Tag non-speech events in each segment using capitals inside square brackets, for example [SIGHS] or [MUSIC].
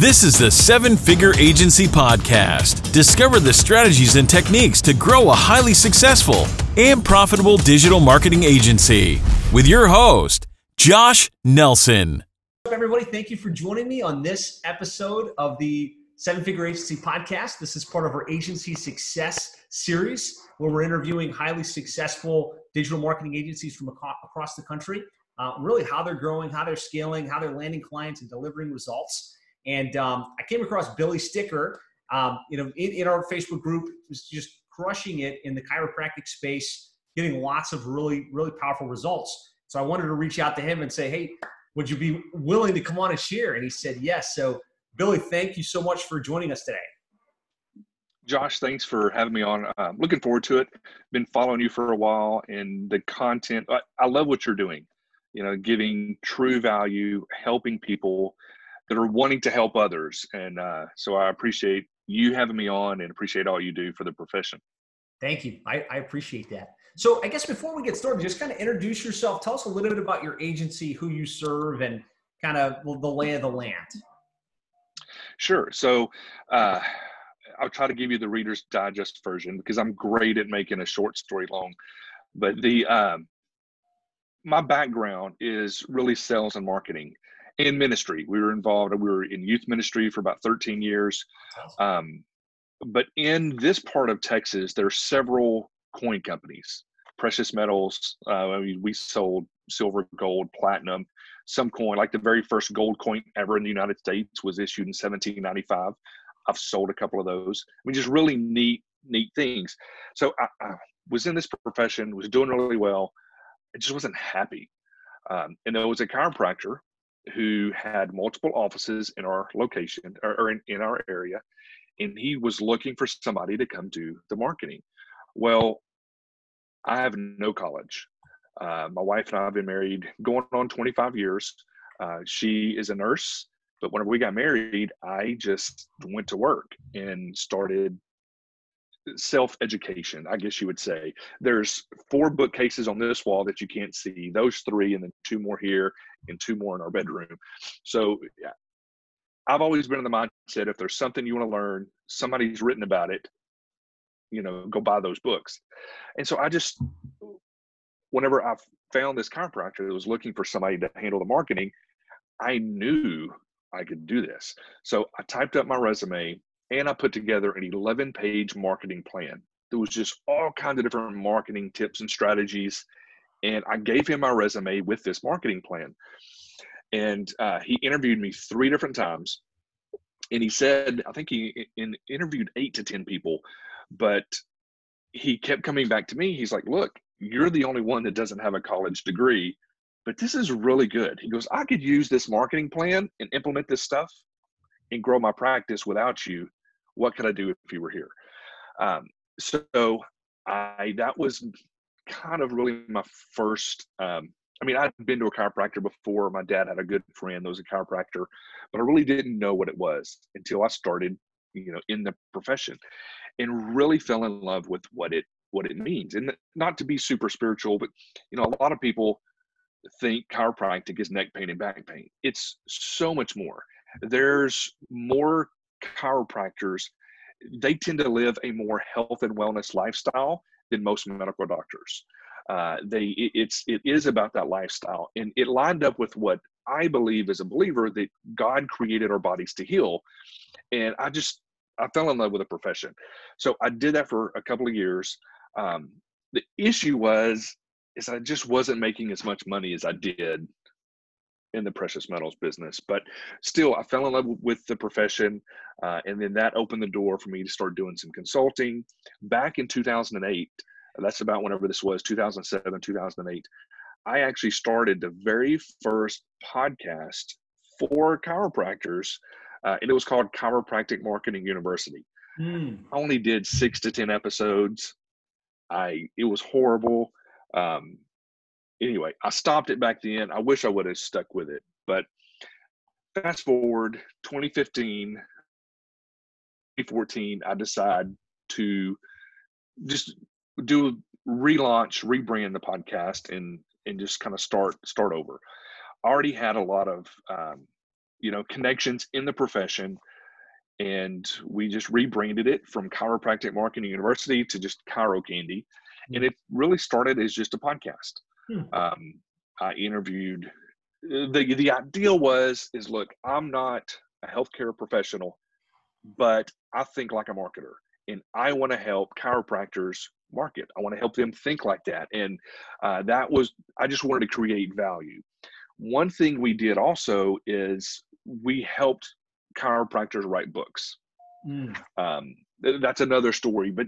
This is the Seven Figure Agency Podcast. Discover the strategies and techniques to grow a highly successful and profitable digital marketing agency with your host, Josh Nelson. Everybody, thank you for joining me on this episode of the Seven Figure Agency Podcast. This is part of our Agency Success series where we're interviewing highly successful digital marketing agencies from across the country. Uh, really, how they're growing, how they're scaling, how they're landing clients and delivering results. And um, I came across Billy Sticker, um, you know, in, in our Facebook group, was just crushing it in the chiropractic space, getting lots of really, really powerful results. So I wanted to reach out to him and say, hey, would you be willing to come on and share? And he said yes. So Billy, thank you so much for joining us today. Josh, thanks for having me on. Uh, looking forward to it. Been following you for a while, and the content. I, I love what you're doing. You know, giving true value, helping people that are wanting to help others. And uh, so I appreciate you having me on and appreciate all you do for the profession. Thank you. I, I appreciate that. So I guess before we get started, just kind of introduce yourself. Tell us a little bit about your agency, who you serve, and kind of the lay of the land. Sure. So uh, I'll try to give you the Reader's Digest version because I'm great at making a short story long. But the um, my background is really sales and marketing in ministry. We were involved. We were in youth ministry for about 13 years. Um, but in this part of Texas, there are several coin companies, precious metals. Uh, I mean, we sold silver, gold, platinum. Some coin, like the very first gold coin ever in the United States, was issued in 1795. I've sold a couple of those. I mean, just really neat, neat things. So I, I was in this profession, was doing really well. I just wasn't happy. Um, and there was a chiropractor who had multiple offices in our location or, in, in our area, and he was looking for somebody to come do the marketing. Well, I have no college. Uh, my wife and I have been married going on 25 years. Uh, she is a nurse, but whenever we got married, I just went to work and started self education, I guess you would say. There's four bookcases on this wall that you can't see, those three, and then two more here and two more in our bedroom. So yeah, I've always been in the mindset if there's something you want to learn, somebody's written about it, you know, go buy those books. And so I just, whenever I found this chiropractor that was looking for somebody to handle the marketing, I knew I could do this. So I typed up my resume and I put together an 11 page marketing plan. There was just all kinds of different marketing tips and strategies. And I gave him my resume with this marketing plan. And uh, he interviewed me three different times. And he said, I think he in, interviewed eight to 10 people, but he kept coming back to me. He's like, Look, you're the only one that doesn't have a college degree, but this is really good. He goes, I could use this marketing plan and implement this stuff and grow my practice without you what could I do if you were here? Um, so I that was kind of really my first. Um, I mean, I'd been to a chiropractor before. My dad had a good friend that was a chiropractor, but I really didn't know what it was until I started, you know, in the profession, and really fell in love with what it what it means. And not to be super spiritual, but you know, a lot of people think chiropractic is neck pain and back pain. It's so much more. There's more chiropractors, they tend to live a more health and wellness lifestyle than most medical doctors. Uh, they it, it's it is about that lifestyle, and it lined up with what I believe as a believer that God created our bodies to heal, and I just I fell in love with the profession, so I did that for a couple of years. Um, the issue was is I just wasn't making as much money as I did in the precious metals business. But still, I fell in love with the profession, uh, and then that opened the door for me to start doing some consulting. Back in 2008, that's about whenever this was, 2007, 2008. I actually started the very first podcast for chiropractors, uh, and it was called Chiropractic Marketing University. Mm. I only did six to ten episodes. I it was horrible. Um, anyway, I stopped it back then. I wish I would have stuck with it. But fast forward 2015, 2014, I decide to just do a relaunch, rebrand the podcast and and just kind of start start over. I already had a lot of um, you know, connections in the profession. And we just rebranded it from Chiropractic Marketing University to just Chiro Candy. And it really started as just a podcast. Hmm. Um, I interviewed uh, the the ideal was is look, I'm not a healthcare professional, but I think like a marketer and I want to help chiropractors market. I want to help them think like that. And uh, that was, I just wanted to create value. One thing we did also is we helped chiropractors write books. Mm. Um, that's another story. But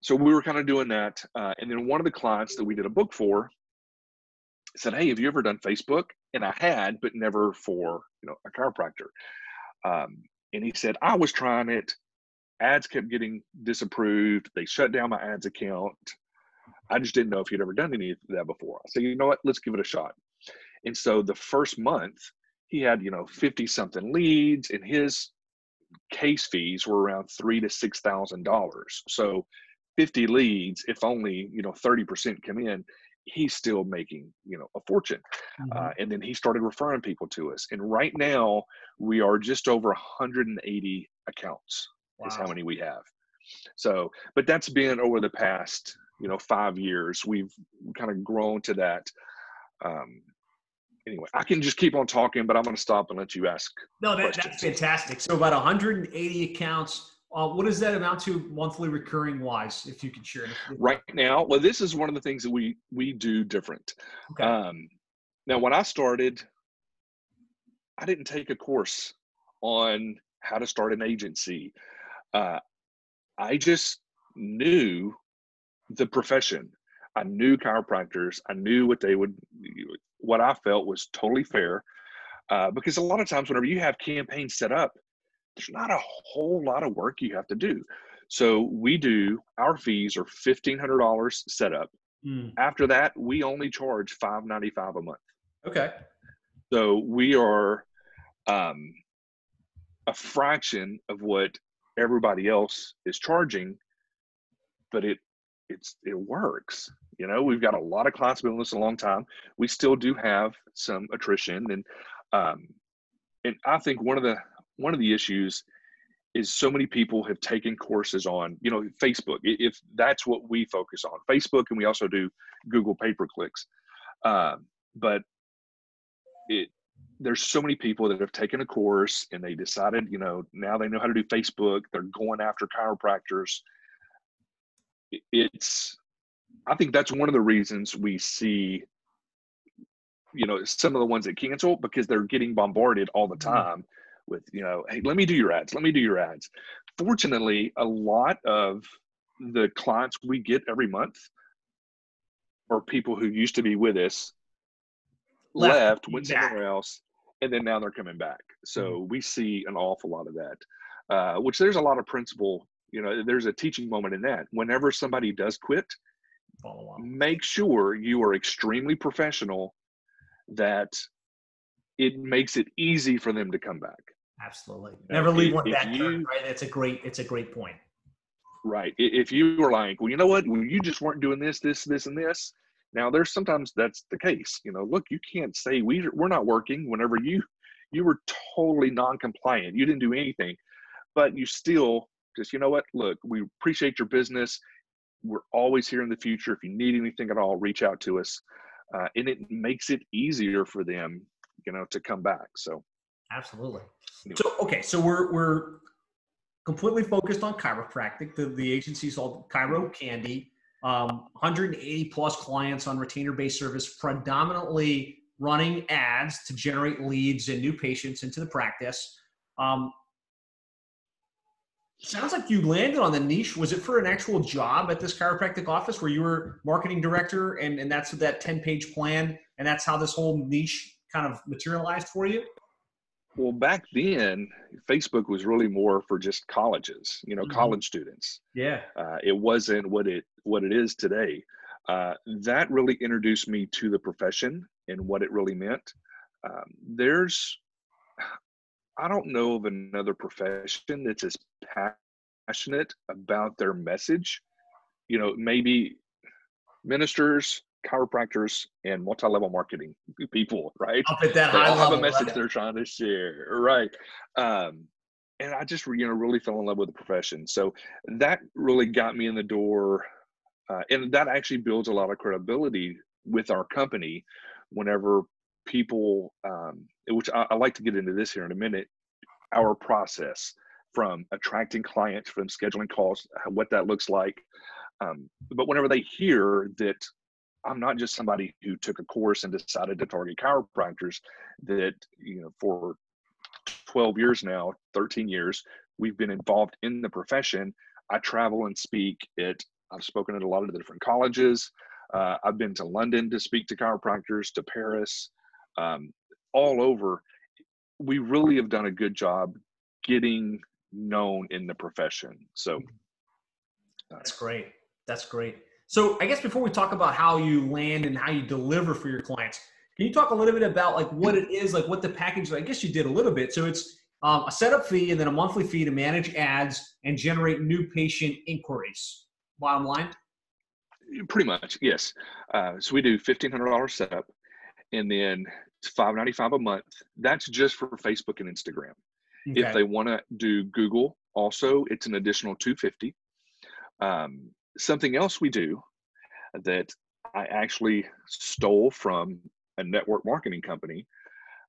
so we were kind of doing that. Uh, and then one of the clients that we did a book for said, Hey, have you ever done Facebook? And I had, but never for, you know, a chiropractor. Um, and he said, I was trying it ads kept getting disapproved. They shut down my ads account. I just didn't know if you'd ever done any of that before. I said, you know what, let's give it a shot. And so the first month, he had, you know, 50 something leads and his case fees were around three to six thousand dollars. So 50 leads, if only, you know, 30% come in, he's still making, you know, a fortune. Mm-hmm. Uh, and then he started referring people to us. And right now we are just over 180 accounts wow. is how many we have. So, but that's been over the past, you know, five years. We've kind of grown to that. Um, anyway, I can just keep on talking, but I'm going to stop and let you ask. No, that, that's fantastic. So about 180 accounts. Uh, what does that amount to monthly recurring wise, if you could share? It? Right now, well, this is one of the things that we we do different. Okay. Um, now, when I started, I didn't take a course on how to start an agency uh, I just knew the profession. I knew chiropractors. I knew what they would, what I felt was totally fair. Uh, because a lot of times, whenever you have campaigns set up, there's not a whole lot of work you have to do. So we do our fees are fifteen hundred dollars set up. Mm. After that, we only charge five ninety five a month. Okay. So we are um, a fraction of what everybody else is charging, but it it's it works. You know, we've got a lot of clients been with us a long time. We still do have some attrition, and um, and I think one of the one of the issues is so many people have taken courses on you know Facebook. If that's what we focus on, Facebook, and we also do Google pay per clicks. Uh, but it there's so many people that have taken a course and they decided, you know, now they know how to do Facebook. They're going after chiropractors. It's, I think that's one of the reasons we see, you know, some of the ones that cancel because they're getting bombarded all the mm-hmm. With, you know, hey, let me do your ads. Let me do your ads. Fortunately, a lot of the clients we get every month are people who used to be with us left, left went somewhere else, and then now they're coming back. So mm-hmm. we see an awful lot of that, uh, which there's a lot of principle. You know, there's a teaching moment in that. Whenever somebody does quit, make sure you are extremely professional. That it makes it easy for them to come back. Absolutely. Never leave one back. You, right. It's a great. It's a great point. Right. If you were like, well, you know what, well, you just weren't doing this, this, this, and this, now, there's sometimes that's the case. You know, look, you can't say we we're not working whenever you you were totally non-compliant. You didn't do anything, but you still just you know what? Look, we appreciate your business. We're always here in the future. If you need anything at all, reach out to us, uh, and it makes it easier for them, you know, to come back. So, absolutely. So, okay, so we're we're completely focused on chiropractic. The the agency's called Chiro Candy um, 180 plus clients on retainer based service, predominantly running ads to generate leads and new patients into the practice. Um, sounds like you landed on the niche. Was it for an actual job at this chiropractic office where you were marketing director and, and that's that 10 page plan and that's how this whole niche kind of materialized for you? Well, back then, Facebook was really more for just colleges, you know, mm-hmm. college students. Yeah. Uh, it wasn't what it what it is today. Uh, that really introduced me to the profession and what it really meant. Um, there's, I don't know of another profession that's as passionate about their message. You know, maybe ministers, chiropractors and multi-level marketing people, right? Up at that they high all level, have a message right? they're trying to share, right? Um, and I just you know really fell in love with the profession. So that really got me in the door, uh, and that actually builds a lot of credibility with our company whenever people, um, which I, I like to get into this here in a minute, our process from attracting clients, from scheduling calls, what that looks like. Um, but whenever they hear that I'm not just somebody who took a course and decided to target chiropractors, that you know for 12 years now, 13 years, we've been involved in the profession. I travel and speak at, I've spoken at a lot of the different colleges. Uh, I've been to London to speak to chiropractors, to Paris, um, all over. We really have done a good job getting known in the profession. So That's great. That's great. So I guess before we talk about how you land and how you deliver for your clients, can you talk a little bit about like what it is, like what the package? I guess you did a little bit. So it's um, a setup fee and then a monthly fee to manage ads and generate new patient inquiries. Bottom line. pretty much, yes. Uh, so we do $1,500 setup and then it's 595 a month. That's just for Facebook and Instagram. Okay. If they want to do Google, also it's an additional 250. Um, something else we do that I actually stole from a network marketing company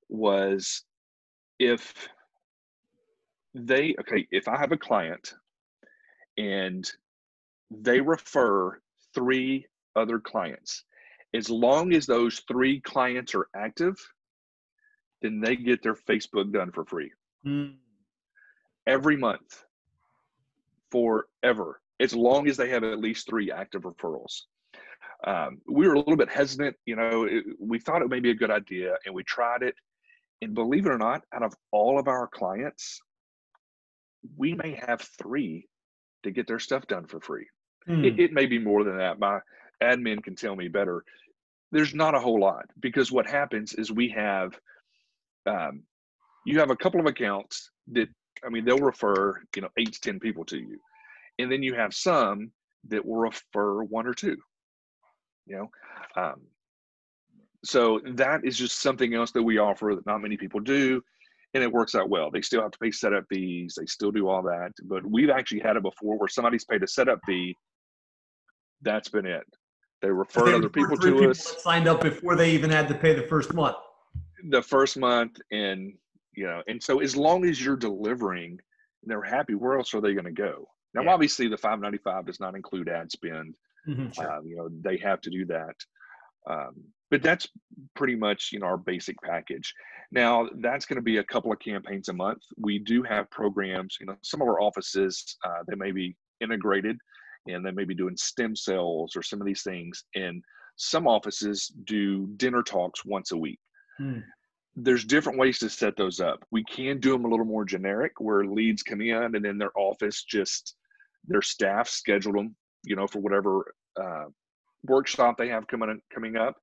was if they okay, if I have a client and they refer three other clients, as long as those three clients are active, then they get their Facebook done for free Hmm. every month forever as long as they have at least three active referrals. Um, we were a little bit hesitant you know it, we thought it may be a good idea and we tried it. And believe it or not out of all of our clients we may have three to get their stuff done for free. Hmm. it, it may be more than that. My admin can tell me better. There's not a whole lot because what happens is we have um, you have a couple of accounts that i mean they'll refer you know eight to ten people to you and then you have some that will refer one or two you know um, so that is just something else that we offer that not many people do and it works out well. They still have to pay setup fees they still do all that but we've actually had it before where somebody's paid a setup fee that's been it. They refer They other referred people to us. signed up before they even had to pay the first month. the first month and you know and so as long as you're delivering and they're happy where else are they going to go now Yeah. obviously the 595 does not include ad spend. Mhm, sure. um, you know they have to do that. Um, but that's pretty much you know our basic package. Now that's going to be a couple of campaigns a month. We do have programs you know some of our offices uh, they may be integrated and they may be doing stem cells or some of these things. And some offices do dinner talks once a week. Hmm. There's different ways to set those up. We can do them a little more generic where leads come in and then their office just their staff schedule them, you know, for whatever uh, workshop they have coming coming up.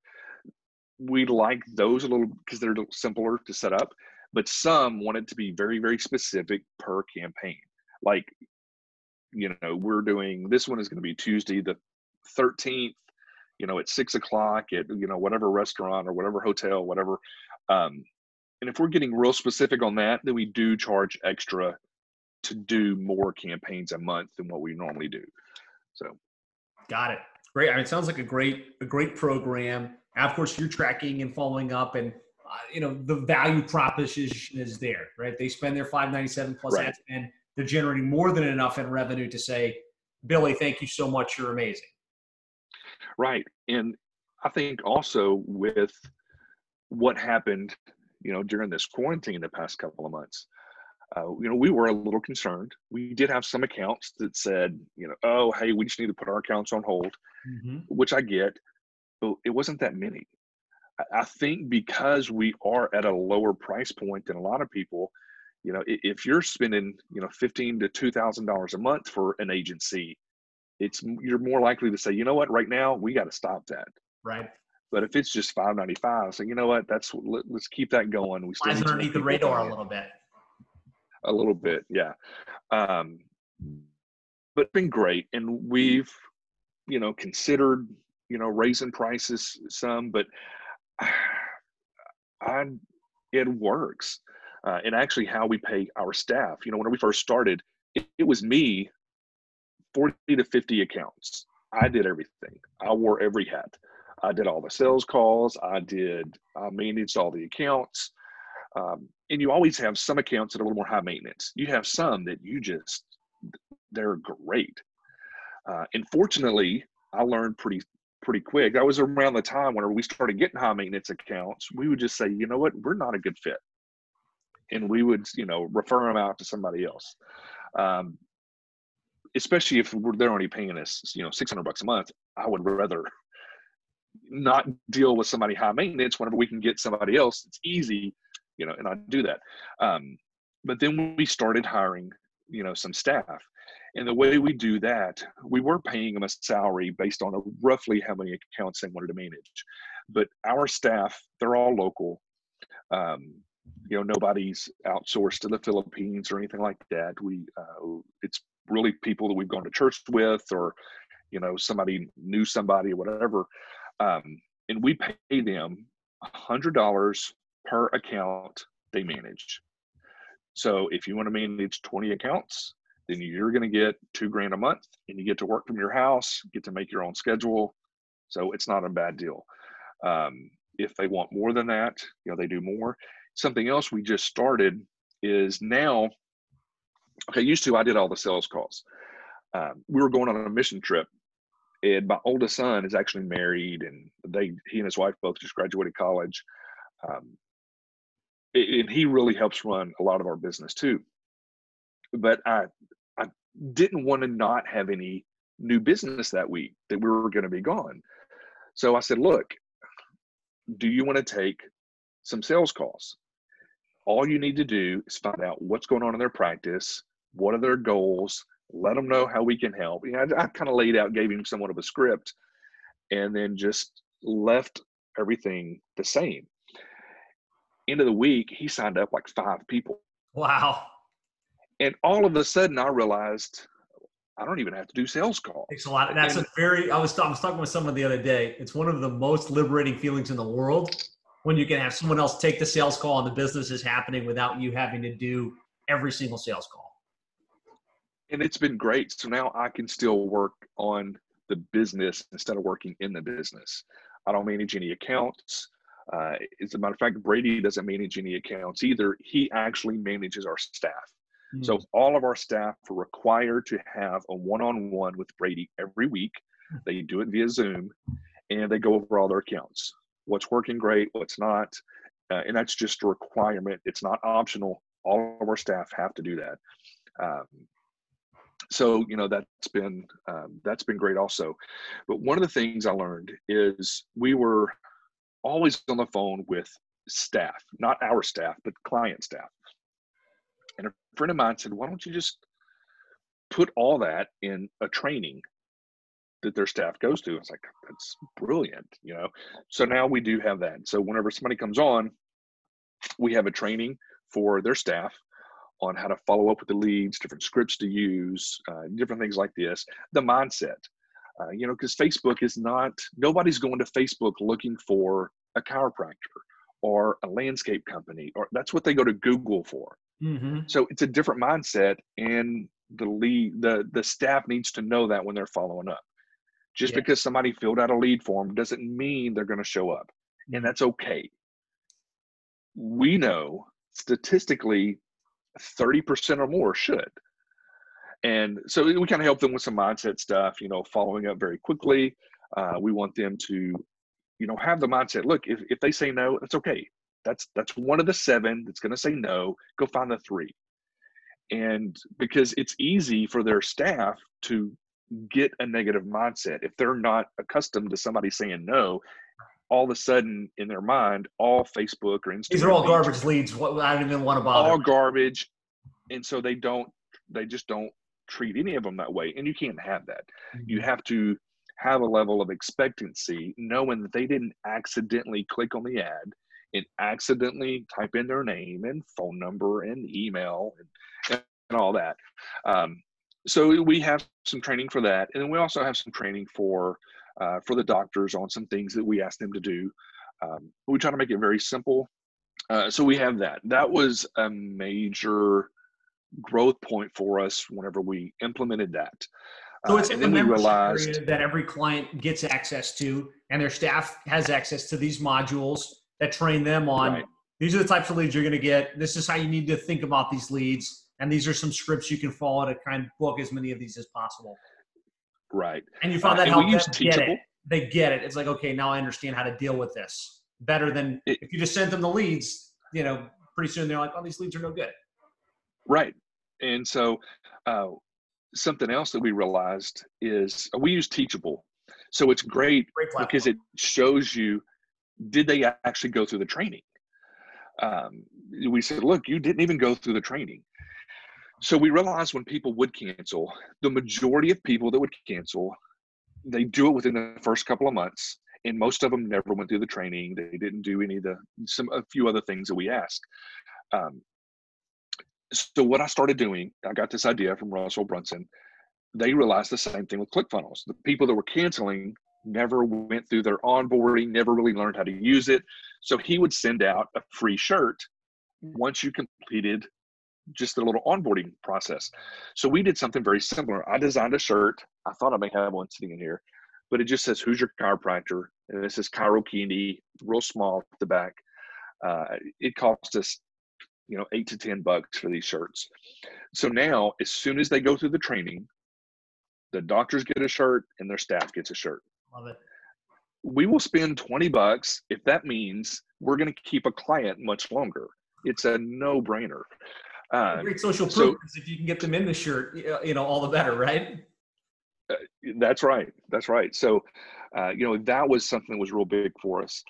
We like those a little because they're simpler to set up, but some want it to be very very specific per campaign. Like, you know, we're doing this one is going to be Tuesday the 13th you know, at six o'clock at you know whatever restaurant or whatever hotel, whatever. Um, and if we're getting real specific on that, then we do charge extra to do more campaigns a month than what we normally do. So Got it. Great. I mean, it sounds like a great, a great program. And of course, you're tracking and following up, and uh, you know the value proposition is there, right? They spend their 597 plus Right. ad spend. They're generating more than enough in revenue to say, Billy, thank you so much. You're amazing. right, and I think also with what happened, you know, during this quarantine the past couple of months, uh, you know, we were a little concerned. We did have some accounts that said, you know, oh, hey, we just need to put our accounts on hold. which I get, but it wasn't that many. I- think because we are at a lower price point than a lot of people, you know, if you're spending, you know, fifteen to two thousand dollars a month for an agency, it's you're more likely to say, you know what, right now we got to stop that. Right. But if it's just five ninety five, so you know what, that's let, us keep that going. We still underneath the radar a little bit. a little bit yeah um but it's been great and we've you know considered you know, raising prices some, but [SIGHS] I, it works. Uh, and actually, how we pay our staff. You know, when we first started, it, it was me, forty to fifty accounts. I did everything. I wore every hat. I did all the sales calls. I did. I managed all the accounts. Um, and you always have some accounts that are a little more high maintenance. You have some that you just they're great. Uh, and fortunately, I learned pretty pretty quick. That was around the time whenever we started getting high maintenance accounts, we would just say, you know what, we're not a good fit, and we would you know refer them out to somebody else. Um, especially if they're only paying us you know 600 bucks a month, I would rather not deal with somebody high maintenance whenever we can get somebody else. It's easy, you know, and I do that. Um, but then we started hiring, you know, some staff and the way we do that, we were paying them a salary based on roughly how many accounts they wanted to manage. But our staff, they're all local. Um, you know, nobody's outsourced to the Philippines or anything like that. We, uh, it's really people that we've gone to church with, or you know, somebody knew somebody or whatever. Um, and we pay them a hundred dollars per account they manage. So if you want to manage 20 accounts, then you're going to get two grand a month and you get to work from your house, get to make your own schedule. So it's not a bad deal. Um, if they want more than that, you know, they do more. Something else we just started is now, okay, used to I did all the sales calls. Um, we were going on a mission trip and my oldest son is actually married and they, he and his wife both just graduated college. Um, and he really helps run a lot of our business too but I I didn't want to not have any new business that week that we were going to be gone. So I said, look, do you want to take some sales calls? All you need to do is find out what's going on in their practice, what are their goals, let them know how we can help. You know, I, I kind of laid out, gave him somewhat of a script, and then just left everything the same. End of the week, he signed up like five people. Wow and all of a sudden I realized I don't even have to do sales calls. Takes a lot. That's and, a very. I was I was talking with someone the other day. It's one of the most liberating feelings in the world when you can have someone else take the sales call and the business is happening without you having to do every single sales call. And it's been great. So now I can still work on the business instead of working in the business. I don't manage any accounts. Uh, as a matter of fact, Brady doesn't manage any accounts either. He actually manages our staff. So hmm. all of our staff are required to have a one-on-one with Brady every week. They do it via Zoom, and they go over all their accounts. What's working great, what's not, uh, and that's just a requirement. It's not optional. All of our staff have to do that. Um, so you know that's been um, that's been great also. But one of the things I learned is we were always on the phone with staff, not our staff, but client staff. And a friend of mine said, why don't you just put all that in a training that their staff goes to? I was like, that's brilliant, you know. So now we do have that. So whenever somebody comes on, we have a training for their staff on how to follow up with the leads, different scripts to use, uh, different things like this. The mindset, uh, you know, because Facebook is not, nobody's going to Facebook looking for a chiropractor or a landscape company, or that's what they go to Google for. Mm-hmm. So it's a different mindset, and the lead the the staff needs to know that when they're following up. Just yeah. because somebody filled out a lead form doesn't mean they're going to show up, and mm-hmm. that's okay. We know statistically, thirty percent or more should. And so we kind of help them with some mindset stuff, you know, following up very quickly. Uh, we want them to, you know, have the mindset. Look, if, if they say no, that's okay. That's that's one of the seven that's going to say no. Go find the three, and because it's easy for their staff to get a negative mindset if they're not accustomed to somebody saying no. All of a sudden, in their mind, all Facebook or Instagram these are all leads, garbage leads. What I don't even want to bother. All garbage, and so they don't. They just don't treat any of them that way, and you can't have that. Mm-hmm. You have to have a level of expectancy, knowing that they didn't accidentally click on the ad and accidentally type in their name and phone number and email and, and all that. Um, so we have some training for that, and then we also have some training for uh, for the doctors on some things that we ask them to do. Um, we try to make it very simple. Uh, so we have that. That was a major growth point for us whenever we implemented that. So it's uh, a membership realized, that every client gets access to, and their staff has access to these modules that train them on. Right. These are the types of leads you're going to get. This is how you need to think about these leads, and these are some scripts you can follow to kind of book as many of these as possible. Right. And you found that uh, helped them get it. They get it. It's like, okay, now I understand how to deal with this better than it, if you just sent them the leads. You know, pretty soon they're like, oh, these leads are no good. Right. And so, uh, something else that we realized is uh, we use Teachable. So it's great, great because it shows you did they actually go through the training? Um, we said, look, you didn't even go through the training. So we realized when people would cancel, the majority of people that would cancel, they do it within the first couple of months. And most of them never went through the training. They didn't do any of the some a few other things that we asked. Um, so what I started doing, I got this idea from Russell Brunson. They realized the same thing with ClickFunnels. The people that were canceling never went through their onboarding, never really learned how to use it. So he would send out a free shirt once you completed just a little onboarding process. So we did something very similar. I designed a shirt. I thought I may have one sitting in here, but it just says, Who's your chiropractor? And this is Chiro Candy, real small at the back. Uh, it cost us you know eight to ten bucks for these shirts so now as soon as they go through the training the doctors get a shirt and their staff gets a shirt love it we will spend 20 bucks if that means we're going to keep a client much longer it's a no-brainer uh, great social proof so, if you can get them in the shirt you know all the better right uh, that's right that's right so uh, you know that was something that was real big for us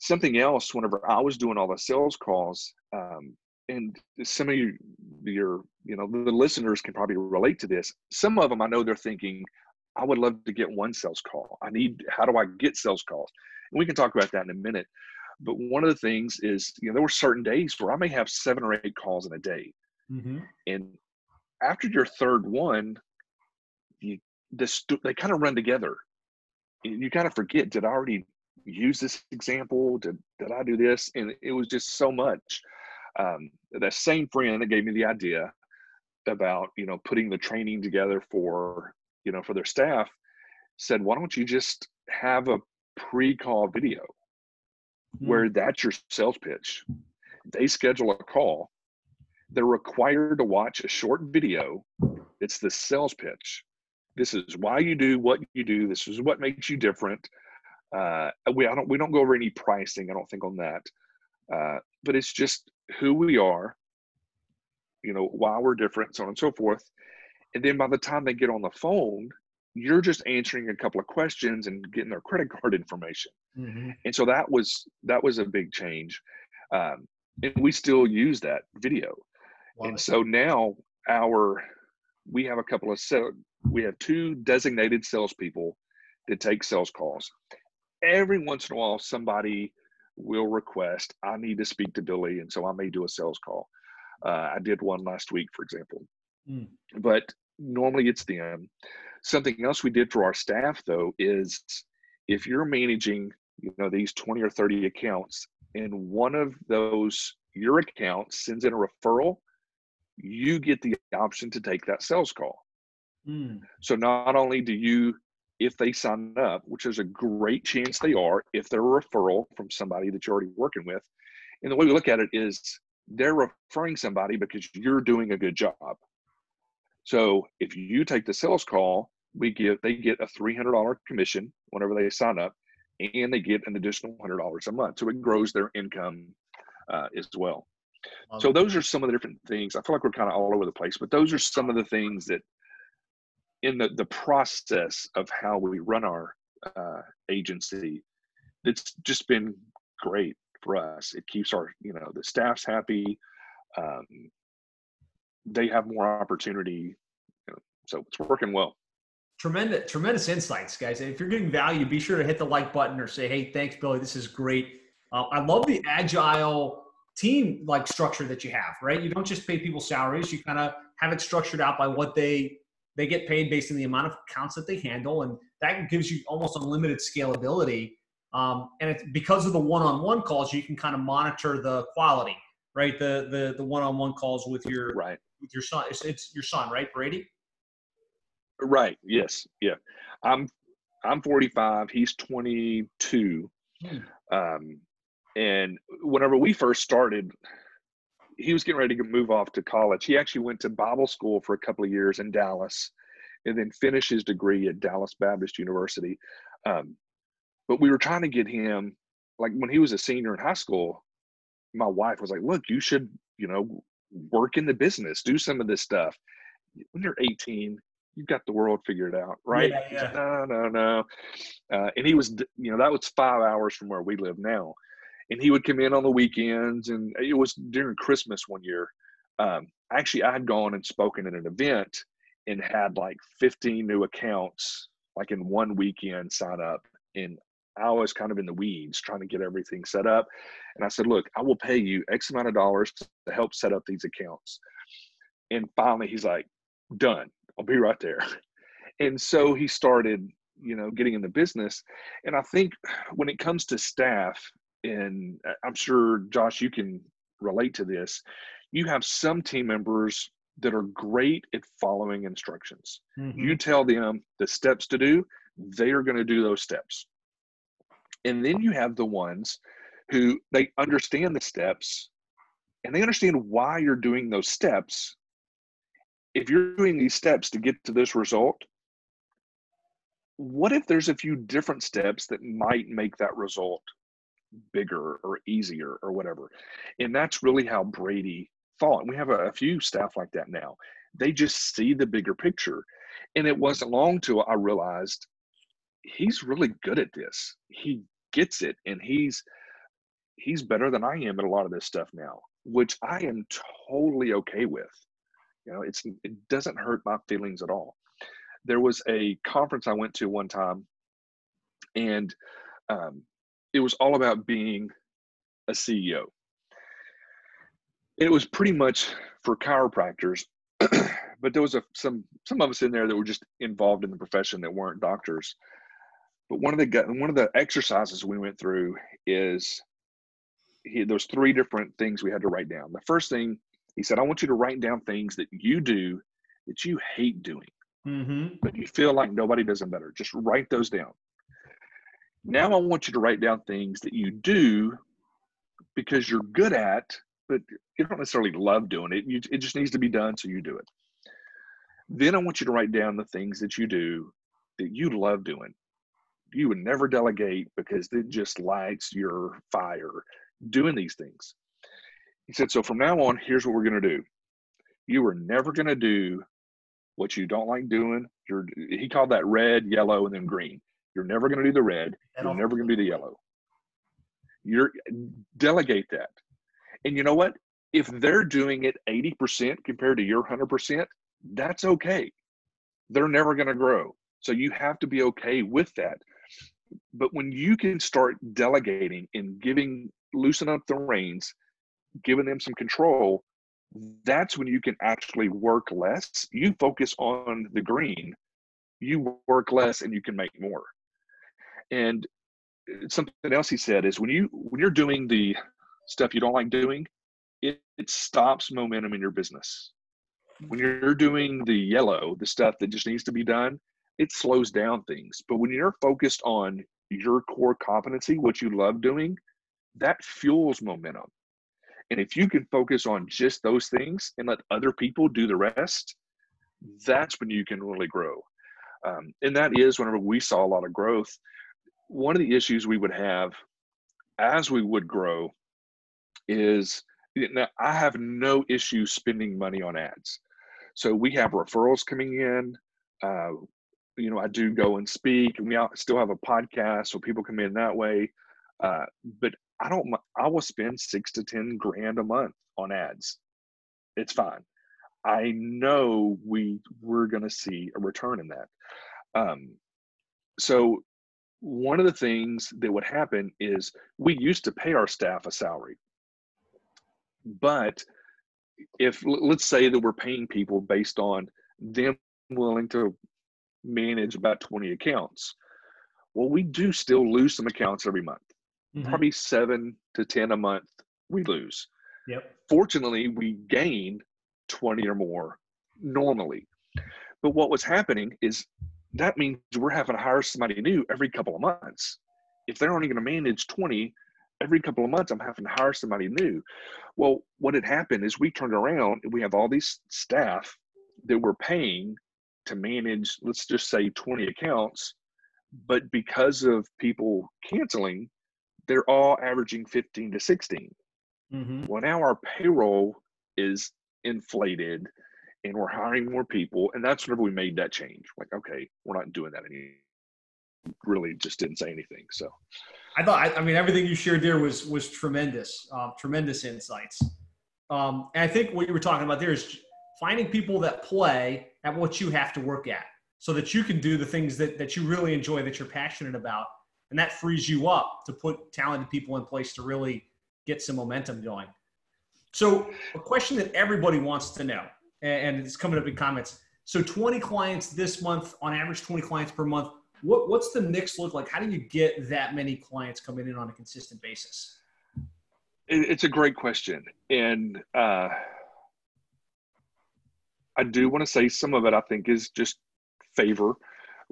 something else whenever i was doing all the sales calls um, and some of you, your, you know, the listeners can probably relate to this. Some of them, I know they're thinking, I would love to get one sales call. I need, how do I get sales calls? And we can talk about that in a minute. But one of the things is, you know, there were certain days where I may have seven or eight calls in a day. Mm-hmm. And after your third one, you, this, they kind of run together. You kind of forget, did I already use this example? Did, did I do this? And it was just so much um, that same friend that gave me the idea about you know putting the training together for you know for their staff said why don't you just have a pre-call video mm-hmm. where that's your sales pitch they schedule a call they're required to watch a short video it's the sales pitch this is why you do what you do this is what makes you different uh, we I don't we don't go over any pricing I don't think on that uh, but it's just who we are, you know, why we're different, so on and so forth. And then by the time they get on the phone, you're just answering a couple of questions and getting their credit card information. Mm-hmm. And so that was that was a big change. Um, and we still use that video. Wow. And so now our we have a couple of so we have two designated salespeople that take sales calls. Every once in a while, somebody will request, I need to speak to Billy. And so I may do a sales call. Uh, I did one last week, for example. Mm. But normally it's them. Something else we did for our staff, though, is if you're managing, you know, these 20 or 30 accounts, and one of those, your accounts sends in a referral, you get the option to take that sales call. Mm. So not only do you if they sign up, which is a great chance they are, if they're a referral from somebody that you're already working with. And the way we look at it is they're referring somebody because you're doing a good job. So if you take the sales call, we give they get a $300 commission whenever they sign up, and they get an additional $100 a month. So it grows their income uh, as well. So those are some of the different things. I feel like we're kind of all over the place, but those are some of the things that in the, the process of how we run our uh, agency, it's just been great for us. It keeps our, you know, the staff's happy. Um, they have more opportunity. You know, so it's working well. Tremendous, tremendous insights, guys. And if you're getting value, be sure to hit the like button or say, "Hey, thanks, Billy. This is great." Uh, I love the agile team like structure that you have. Right? You don't just pay people salaries. You kind of have it structured out by what they they get paid based on the amount of accounts that they handle and that gives you almost unlimited scalability. Um, and it's because of the one-on-one calls, you can kind of monitor the quality, right? The the the one-on-one calls with your right with your son. It's, it's your son, right, Brady? Right. Yes. Yeah. I'm I'm 45. He's 22. Hmm. Um, and whenever we first started, he was getting ready to move off to college. He actually went to Bible school for a couple of years in Dallas, and then finished his degree at Dallas Baptist University. Um, but we were trying to get him, like when he was a senior in high school, my wife was like, "Look, you should, you know, work in the business, do some of this stuff." When you're 18, you've got the world figured out, right? Yeah, yeah. no, no, no. Uh, and he was, you know, that was five hours from where we live now. And he would come in on the weekends, and it was during Christmas one year. Um, actually, I had gone and spoken at an event and had like 15 new accounts, like in one weekend sign up. And I was kind of in the weeds trying to get everything set up. And I said, Look, I will pay you X amount of dollars to help set up these accounts. And finally, he's like, Done. I'll be right there. And so he started, you know, getting in the business. And I think when it comes to staff, and I'm sure Josh, you can relate to this, you have some team members that are great at following instructions. Mm-hmm. You tell them the steps to do, they are going to do those steps. And then you have the ones who they understand the steps and they understand why you're doing those steps if you're doing these steps to get to this result, what if there's a few different steps that might make that result bigger or easier or whatever? And that's really how Brady thought. We have a, a few staff like that now. They just see the bigger picture. And it wasn't long till I realized he's really good at this. He gets it and he's he's better than I am at a lot of this stuff now, which I am totally okay with. You know, it's it doesn't hurt my feelings at all. There was a conference I went to one time, and um, it was all about being a CEO. It was pretty much for chiropractors, [CLEARS THROAT] but there was a, some some of us in there that were just involved in the profession that weren't doctors. But one of the one of the exercises we went through is he, those three different things we had to write down. The first thing he said, I want you to write down things that you do that you hate doing, mm-hmm. but you feel like nobody does them better. Just write those down. Now I want you to write down things that you do because you're good at, but you don't necessarily love doing it. You, it just needs to be done, so you do it. Then I want you to write down the things that you do that you love doing. You would never delegate because it just lights your fire doing these things. He said, So from now on, here's what we're going to do. You are never going to do what you don't like doing. You're, he called that red, yellow, and then green. You're never going to do the red. You're never going to do the yellow. You're delegate that. And you know what? If they're doing it 80% compared to your 100%, that's okay. They're never going to grow. So you have to be okay with that. But when you can start delegating and giving, loosen up the reins giving them some control, that's when you can actually work less. You focus on the green, you work less and you can make more. And something else he said is when you when you're doing the stuff you don't like doing, it, it stops momentum in your business. When you're doing the yellow, the stuff that just needs to be done, it slows down things. But when you're focused on your core competency, what you love doing, that fuels momentum. And if you can focus on just those things and let other people do the rest, that's when you can really grow. Um, and that is whenever we saw a lot of growth, one of the issues we would have as we would grow is now I have no issue spending money on ads. So we have referrals coming in. Uh, you know, I do go and speak, and we still have a podcast, so people come in that way. Uh, but I don't. I will spend six to ten grand a month on ads. It's fine. I know we we're going to see a return in that. Um, so one of the things that would happen is we used to pay our staff a salary, but if let's say that we're paying people based on them willing to manage about 20 accounts. Well, we do still lose some accounts every month. Mm-hmm. Probably seven to 10 a month we lose. Yep. Fortunately, we gain 20 or more normally. But what was happening is that means we're having to hire somebody new every couple of months. If they're only going to manage 20 every couple of months, I'm having to hire somebody new. Well, what had happened is we turned around and we have all these staff that we're paying to manage, let's just say 20 accounts. But because of people canceling, they're all averaging 15 to 16. Mm-hmm. Well, now our payroll is inflated and we're hiring more people. And that's whenever we made that change. Like, okay, we're not doing that anymore. Really just didn't say anything. So I thought, I, I mean, everything you shared there was, was tremendous, uh, tremendous insights. Um, and I think what you were talking about there is finding people that play at what you have to work at so that you can do the things that, that you really enjoy, that you're passionate about. And that frees you up to put talented people in place to really get some momentum going. So, a question that everybody wants to know, and it's coming up in comments. So, 20 clients this month, on average, 20 clients per month. What, what's the mix look like? How do you get that many clients coming in on a consistent basis? It's a great question. And uh, I do want to say some of it, I think, is just favor.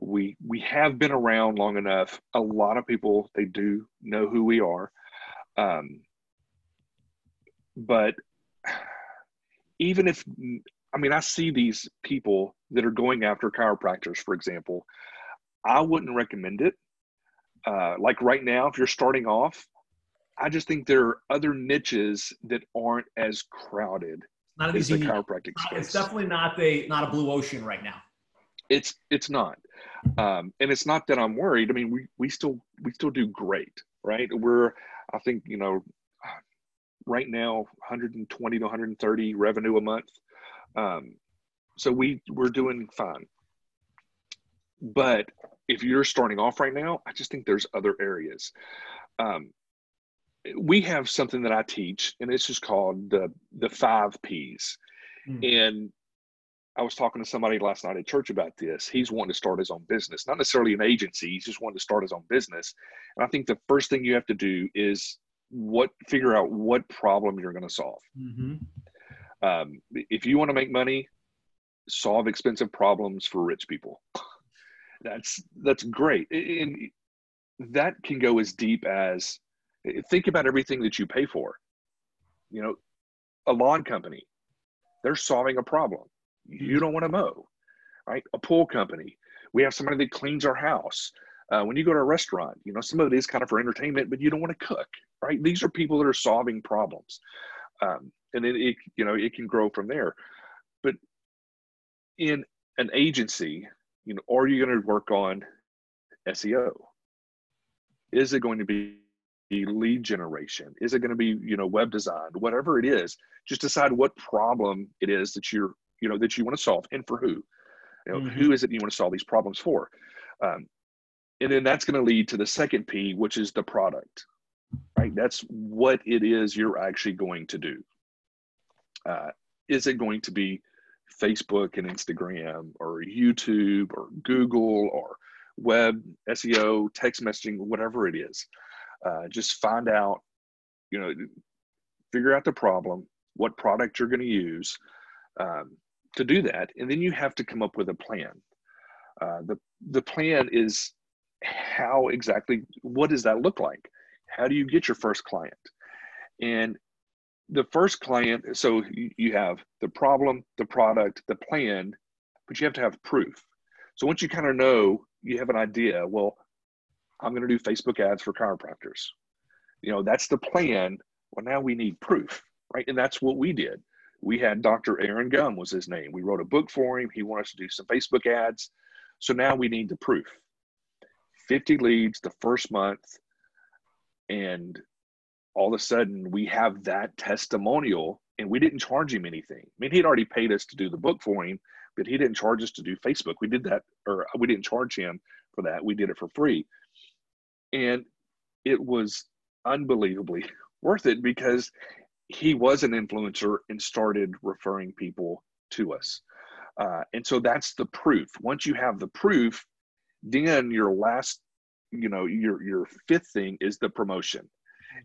We we have been around long enough. A lot of people they do know who we are, um, but even if I mean I see these people that are going after chiropractors, for example, I wouldn't recommend it. Uh, like right now, if you're starting off, I just think there are other niches that aren't as crowded not as easy. chiropractic space. It's definitely not a not a blue ocean right now. It's it's not, um, and it's not that I'm worried. I mean, we we still we still do great, right? We're I think you know right now 120 to 130 revenue a month, um, so we we're doing fine. But if you're starting off right now, I just think there's other areas. Um, we have something that I teach, and it's just called the the five P's. Mm. And I was talking to somebody last night at church about this. He's wanting to start his own business, not necessarily an agency. He's just wanting to start his own business. And I think the first thing you have to do is what figure out what problem you're going to solve. Mm-hmm. Um, if you want to make money, solve expensive problems for rich people. that's that's great, and that can go as deep as think about everything that you pay for. You know, a lawn company, they're solving a problem. You don't want to mow, right? A pool company, we have somebody that cleans our house. Uh, when you go to a restaurant, you know, some of it is kind of for entertainment, but you don't want to cook, right? These are people that are solving problems. Um, and then it, you know, it can grow from there. But in an agency, you know, are you going to work on SEO? Is it going to be lead generation? Is it going to be, you know, web design, whatever it is, just decide what problem it is that you're, you know, that you want to solve and for who, you know, mm-hmm. who is it you want to solve these problems for? Um, and then that's going to lead to the second P, which is the product, right? That's what it is you're actually going to do. Uh, is it going to be Facebook and Instagram or YouTube or Google or web SEO, text messaging, whatever it is? Uh, just find out, you know, figure out the problem, what product you're going to use um, to do that, and then you have to come up with a plan. Uh, the the plan is how exactly what does that look like? How do you get your first client? And the first client, so you have the problem, the product, the plan, but you have to have proof. So once you kind of know, you have an idea, well, I'm going to do Facebook ads for chiropractors. You know, that's the plan. Well, now we need proof, right? And that's what we did. We had Dr. Aaron Gum was his name. We wrote a book for him. He wanted us to do some Facebook ads. So now we need the proof. 50 leads the first month. And all of a sudden we have that testimonial and we didn't charge him anything. I mean, he'd already paid us to do the book for him, but he didn't charge us to do Facebook. We did that, or we didn't charge him for that. We did it for free and it was unbelievably [LAUGHS] worth it because he was an influencer and started referring people to us. Uh, and so that's the proof. Once you have the proof, then your last, you know, your your fifth thing is the promotion.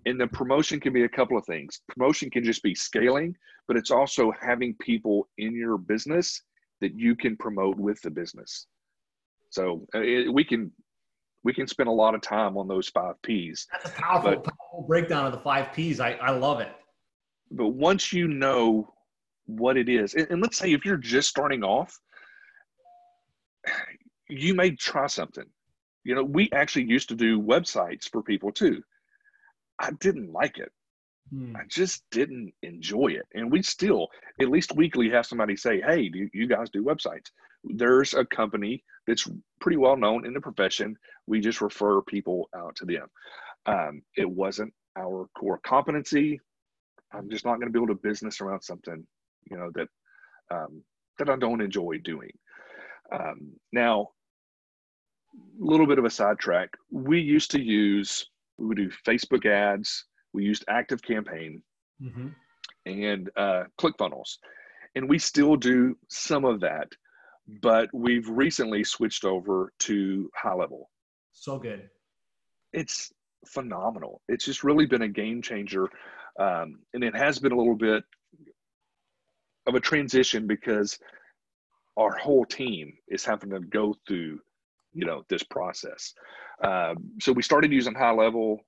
And the promotion can be a couple of things. Promotion can just be scaling, but it's also having people in your business that you can promote with the business. So uh, it, we can we can spend a lot of time on those five P's. That's a powerful, but, powerful breakdown of the five P's. I, I love it. But once you know what it is, and, and let's say if you're just starting off, you may try something. You know, we actually used to do websites for people too. I didn't like it. Hmm. I just didn't enjoy it. And we still, at least weekly, have somebody say, Hey, do you guys do websites? There's a company that's pretty well known in the profession. We just refer people out to them. Um, it wasn't our core competency. I'm just not going to build a business around something, you know, that um, that I don't enjoy doing. Um, now, a little bit of a sidetrack. We used to use we would do Facebook ads. We used Active Campaign mm-hmm. and uh, ClickFunnels, and we still do some of that, but we've recently switched over to High Level. So good. It's phenomenal. It's just really been a game changer, um, and it has been a little bit of a transition because our whole team is having to go through you know this process. Um, so we started using high level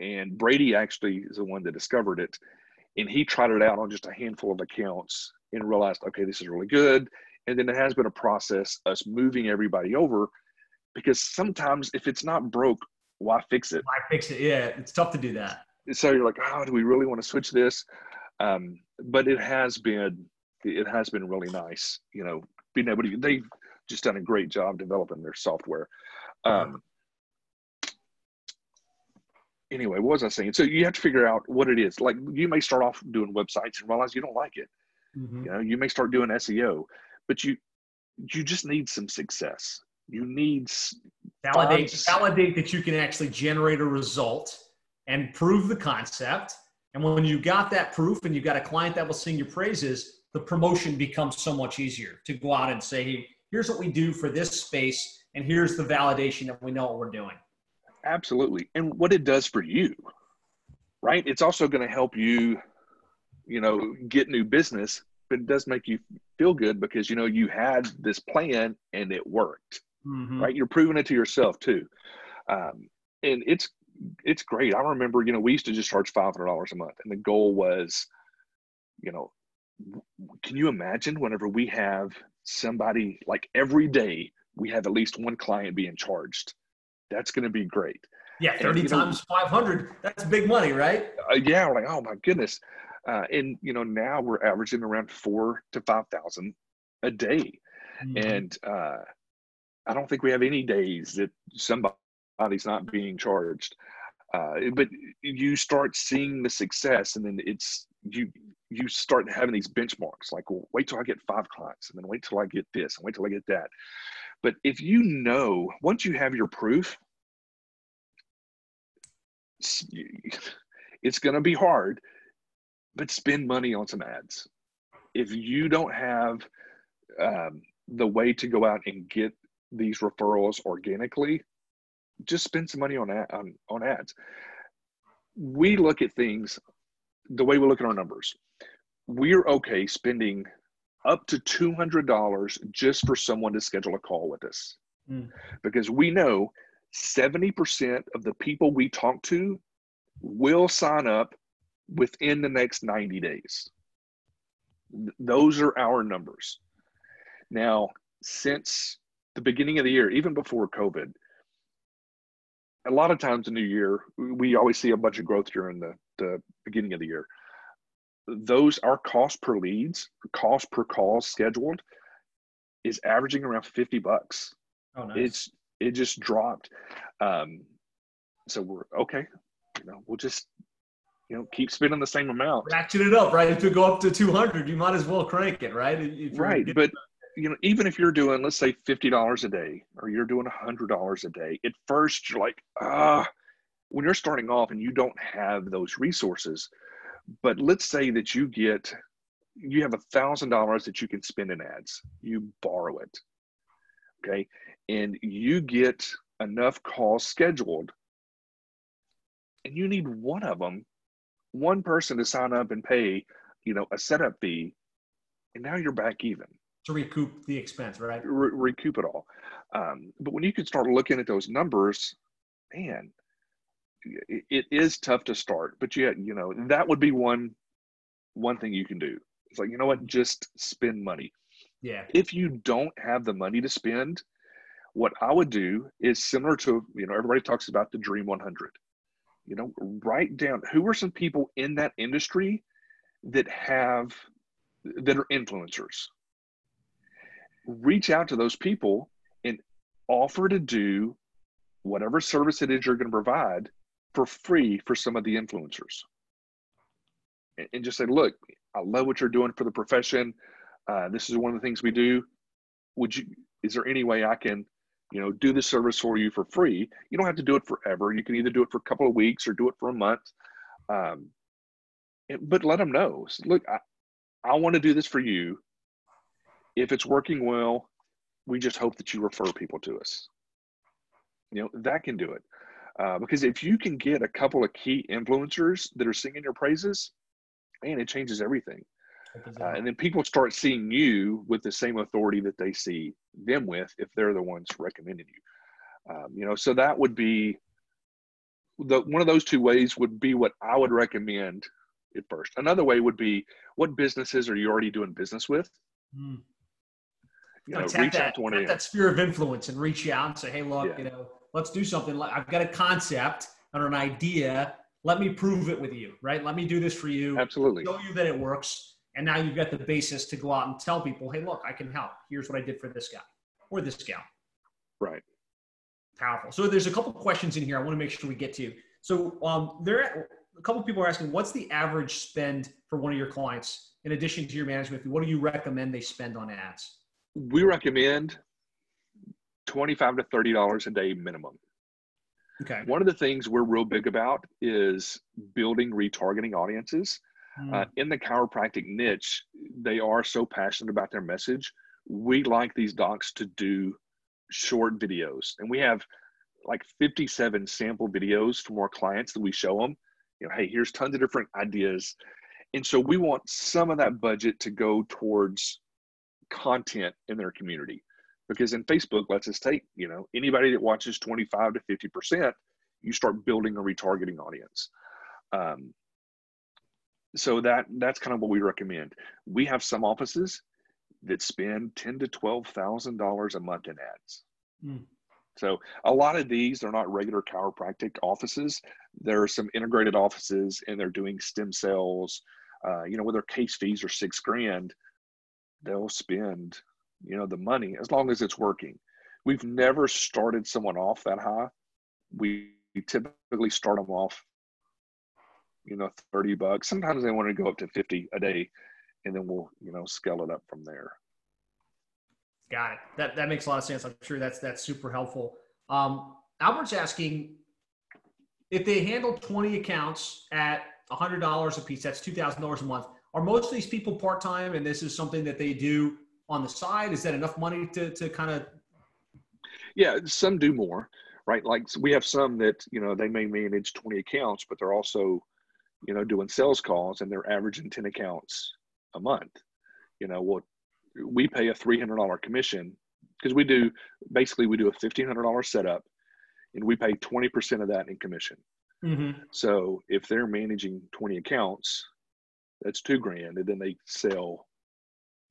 and brady actually is the one that discovered it and he tried it out on just a handful of accounts and realized okay this is really good. And then it has been a process us moving everybody over because sometimes if it's not broke why fix it? Why fix it? Yeah it's tough to do that. So you're like oh do we really want to switch this? Um, but it has been it has been really nice you know being able to they've just done a great job developing their software. Um, anyway, what was I saying? So you have to figure out what it is. Like you may start off doing websites and realize you don't like it. Mm-hmm. You know, you may start doing SEO, but you you just need some success. You need validate validate that you can actually generate a result and prove the concept. And when you got that proof and you got a client that will sing your praises, the promotion becomes so much easier to go out and say, hey, here's what we do for this space, and here's the validation that we know what we're doing. Absolutely. And what it does for you, right? It's also going to help you, you know, get new business, but it does make you feel good because, you know, you had this plan and it worked, mm-hmm. right? You're proving it to yourself too. Um, and it's, it's great. I remember, you know, we used to just charge $500 a month and the goal was, you know, can you imagine whenever we have somebody like every day we have at least one client being charged. That's going to be great. Yeah 30 and, times know, 500 that's big money right? Uh, yeah we're like oh my goodness. Uh, and you know now we're averaging around four to five thousand a day. Mm-hmm. and uh, i don't think we have any days that somebody's not being charged uh, but you start seeing the success and then it's you you start having these benchmarks like well wait till i get five clients and then wait till i get this and wait till i get that. But if you know once you have your proof it's going to be hard but spend money on some ads. If you don't have um, the way to go out and get these referrals organically just spend some money on, on, on ads we look at things the way we look at our numbers we're okay spending up to $200 just for someone to schedule a call with us mm. because we know 70% of the people we talk to will sign up within the next 90 days. Those are our numbers. Now, since the beginning of the year, even before COVID, a lot of times in the year, we always see a bunch of growth during the, the beginning of the year those our cost per leads, cost per call scheduled is averaging around 50 bucks. Oh, nice. It's it just dropped. Um, so we're okay. You know, we'll just you know keep spending the same amount. Ratchet it up, right? If it go up to 200, you might as well crank it, right? right, but you know, even if you're doing, let's say, fifty dollars a day, or you're doing hundred dollars a day, at first you're like, ah. When you're starting off and you don't have those resources, but let's say that you get you have a thousand dollars that you can spend in ads. You borrow it. Okay. And you get enough calls scheduled and you need one of them, one person to sign up and pay, you know, a setup fee. And now you're back even to recoup the expense, right? Re- recoup it all. Um, but when you can start looking at those numbers, man, it, it is tough to start. But yet, you know, that would be one one thing you can do. It's like, you know what, just spend money. Yeah. If you don't have the money to spend, what I would do is similar to, you know, everybody talks about the Dream 100. You know, write down who are some people in that industry that have that are influencers reach out to those people and offer to do whatever service it is you're going to provide for free for some of the influencers. And, just say look i love what you're doing for the profession. Uh, this is one of the things we do. Would you is there any way i can you know do the service for you for free? You don't have to do it forever. You can either do it for a couple of weeks or do it for a month. Um, but let them know. Look i, I want to do this for you if it's working well, we just hope that you refer people to us. You know, that can do it. Uh, because if you can get a couple of key influencers that are singing your praises, man, it changes everything. Uh, and then people start seeing you with the same authority that they see them with if they're the ones recommending you. Um, you know, so that would be the one of those two ways would be what I would recommend at first. Another way would be what businesses are you already doing business with? Mm you know, tap, that, tap that sphere of influence and reach out and say, hey, look, yeah. you know, let's do something. I've got a concept or an idea. Let me prove it with you, right? Let me do this for you. Absolutely. Show you that it works. And now you've got the basis to go out and tell people, hey, look, I can help. Here's what I did for this guy or this gal. Right. Powerful. So there's a couple questions in here I want to make sure we get to. So um, there, a couple people are asking, what's the average spend for one of your clients in addition to your management fee? What do you recommend they spend on ads? We recommend 25 to 30 dollars a day minimum. Okay. One of the things we're real big about is building retargeting audiences. Mm. uh, in the chiropractic niche they are so passionate about their message. We like these docs to do short videos and we have like 57 sample videos from our clients that we show them you know hey here's tons of different ideas. And so we want some of that budget to go towards content in their community. Because in facebook let's just take you know anybody that watches 25 to 50 percent you start building a retargeting audience. Um, so that that's kind of what we recommend. We have some offices that spend 10 to 12 thousand dollars a month in ads. Mm. so a lot of these are not regular chiropractic offices. There are some integrated offices and they're doing stem cells uh, you know where their case fees are six grand they'll spend you know the money as long as it's working. We've never started someone off that high. We typically start them off you know 30 bucks. Sometimes they want to go up to 50 a day and then we'll you know scale it up from there. Got it. That that makes a lot of sense. I'm sure that's that's super helpful. Um, albert's asking if they handle 20 accounts at $100 a piece that's $2000 a month are most of these people part time, and this is something that they do on the side? Is that enough money to to kind of? Yeah, some do more, right? Like we have some that you know they may manage twenty accounts, but they're also, you know, doing sales calls, and they're averaging ten accounts a month. You know what? We pay a three hundred dollar commission because we do basically we do a fifteen hundred dollar setup, and we pay twenty percent of that in commission. Mm-hmm. So if they're managing 20 accounts, that's two grand and then they sell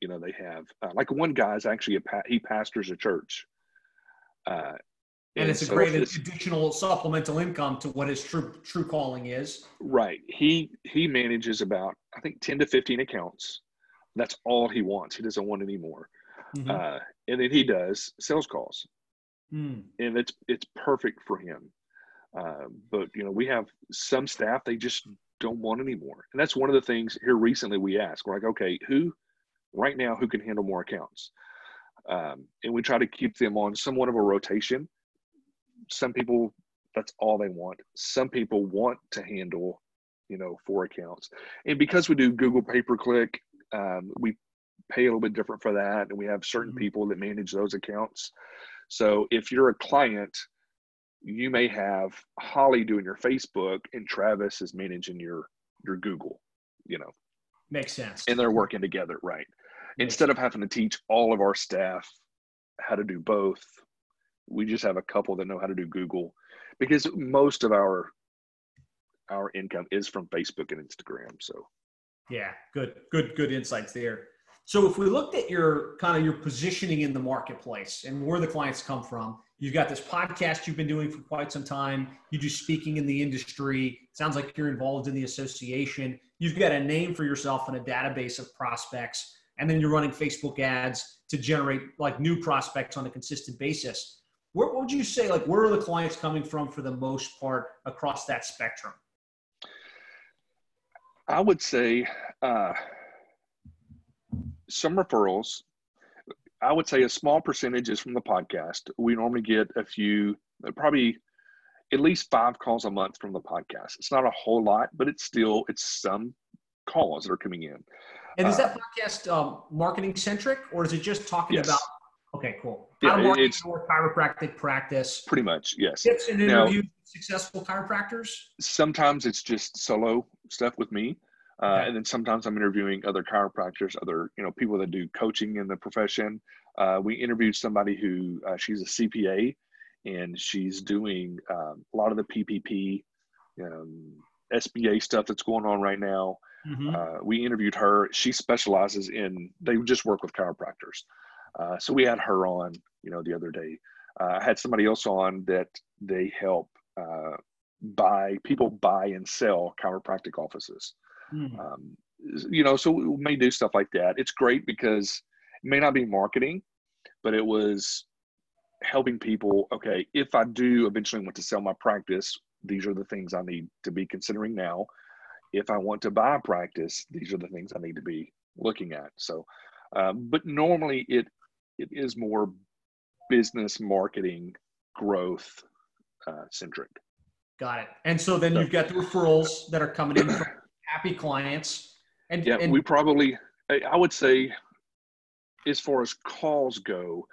you know they have uh, like one guy's actually a pa- he pastors a church uh, and, and it's so a great it's, additional supplemental income to what his true true calling is. Right. He he manages about i think 10 to 15 accounts. That's all he wants. He doesn't want any more. Mm-hmm. uh, and then he does sales calls. Mm. and it's it's perfect for him. Uh, but you know we have some staff they just don't want anymore. And that's one of the things here recently we ask. We're like, okay, who right now who can handle more accounts? Um, and we try to keep them on somewhat of a rotation. Some people, that's all they want. Some people want to handle, you know, four accounts. And because we do Google pay per click, Um, we pay a little bit different for that, and we have certain Mhm. people that manage those accounts. So if you're a client, you may have Holly doing your Facebook, and Travis is managing your your Google. You know, Makes sense. and they're working together, right? Makes Instead of having to teach all of our staff how to do both, we just have a couple that know how to do Google, because most of our our income is from Facebook and Instagram. So Yeah, good, good, good insights there. So if we looked at your kind of your positioning in the marketplace and where the clients come from, you've got this podcast you've been doing for quite some time. You do speaking in the industry. Sounds like you're involved in the association. You've got a name for yourself and a database of prospects, and then you're running Facebook ads to generate like new prospects on a consistent basis. Where what would you say like where are the clients coming from for the most part across that spectrum? I would say uh, some referrals. I would say a small percentage is from the podcast. We normally get a few, probably at least five calls a month from the podcast. It's not a whole lot, but it's still it's some calls that are coming in. And is Uh, that podcast um, marketing centric, or is it just talking Yes. about? Okay, cool. Yeah, How to market it's- your chiropractic practice. Pretty much, yes. Tips and Now- interviews with successful chiropractors. Sometimes it's just solo stuff with me. Uh, Okay. And then sometimes I'm interviewing other chiropractors, other you know people that do coaching in the profession. Uh, we interviewed somebody who uh, she's a CPA, and she's doing um, a lot of the PPP, um, SBA stuff that's going on right now. Mhm. Uh, we interviewed her. She specializes in they just work with chiropractors. Uh, so we had her on, you know, the other day. Uh, I had somebody else on that they help uh, buy people buy and sell chiropractic offices. Mhm. Um, you know, so we may do stuff like that. It's great because it may not be marketing, but it was helping people. Okay, if I do eventually want to sell my practice, these are the things I need to be considering now. If I want to buy a practice, these are the things I need to be looking at. So, um, but normally it it is more business marketing growth uh, centric. Got it. And so then you've got the referrals that are coming in from happy clients. And, Yeah, and we probably, I would say, as far as calls go,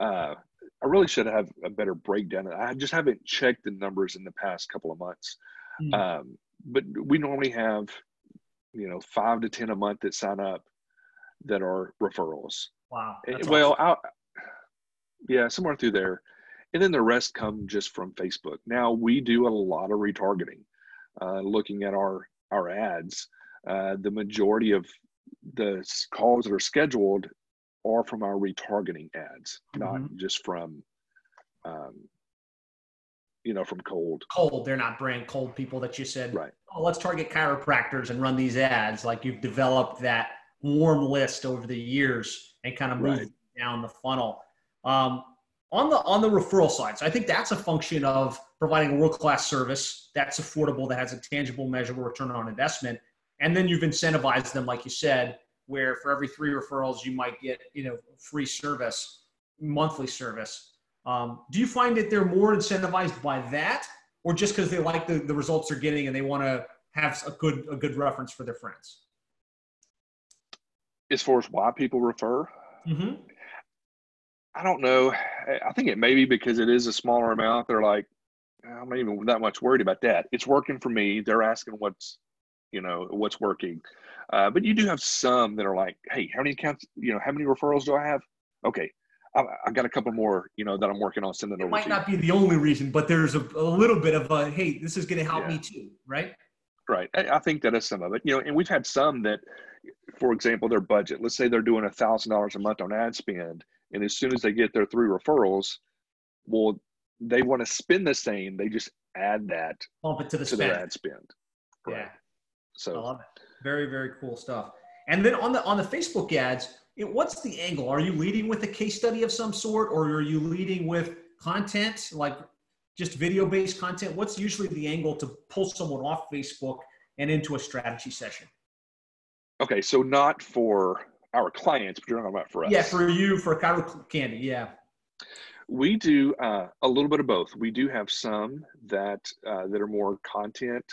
uh, I really should have a better breakdown. I just haven't checked the numbers in the past couple of months. Hmm. Um, but we normally have, you know, five to 10 a month that sign up that are referrals. wow. Eh, that's well, I, yeah, somewhere through there. And then the rest come just from Facebook. Now we do a lot of retargeting, uh, looking at our our ads. Uh, the majority of the calls that are scheduled are from our retargeting ads, not Mhm. just from, um, you know, from cold. cold. They're not brand cold people that you said, Right. oh, let's target chiropractors and run these ads. Like you've developed that warm list over the years and kind of moved Right. down the funnel. Um, on the on the referral side, so I think that's a function of providing a world class service that's affordable, that has a tangible, measurable return on investment, and then you've incentivized them, like you said, where for every three referrals you might get you know free service, monthly service. Um, do you find that they're more incentivized by that, or just because they like the, the results they're getting and they want to have a good a good reference for their friends? As far as why people refer, Mm-hmm. I don't know. I think it may be because it is a smaller amount. They're like, I'm not even that much worried about that. It's working for me. They're asking what's, you know, what's working. Uh, but you do have some that are like, hey, how many accounts, you know, how many referrals do I have? Okay. I, I got a couple more, you know, that I'm working on sending It over might to not be the only reason, but there's a, a little bit of a hey, this is going to help Yeah. me too, right? Right. I, I think that is some of it, you know, and we've had some that, for example, their budget, let's say they're doing a thousand dollars a month on ad spend. And as soon as they get their three referrals, well, they want to spend the same. They just add that Bump it to the to their ad spend. Yeah. I So love it. Very, very cool stuff. And then on the on the Facebook ads, it, what's the angle? Are you leading with a case study of some sort, or are you leading with content like just video based content? What's usually the angle to pull someone off Facebook and into a strategy session? okay, so not for our clients, but you're talking about for us. Yeah, for you, for Chiro Candy. Yeah. we do uh, a little bit of both. We do have some that uh, that are more content.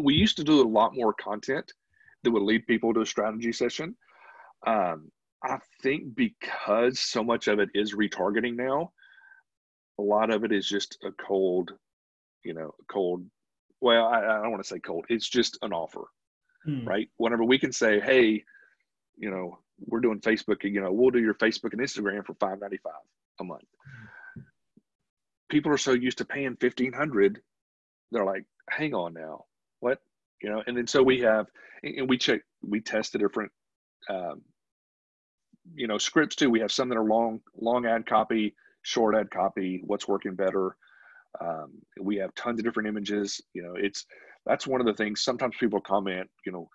We used to do a lot more content that would lead people to a strategy session. Um, I think because so much of it is retargeting now, a lot of it is just a cold, you know, cold. Well, I, I don't want to say cold. It's just an offer, hmm. right? Whenever we can say, hey, you know, we're doing Facebook, you know, we'll do your Facebook and Instagram for five ninety five a month. People are so used to paying fifteen hundred, they're like, hang on now, what? You know, and then so we have, and we check, we test the different um, you know scripts too we have some that are long long ad copy short ad copy what's working better um, we have tons of different images you know it's that's one of the things sometimes people comment you know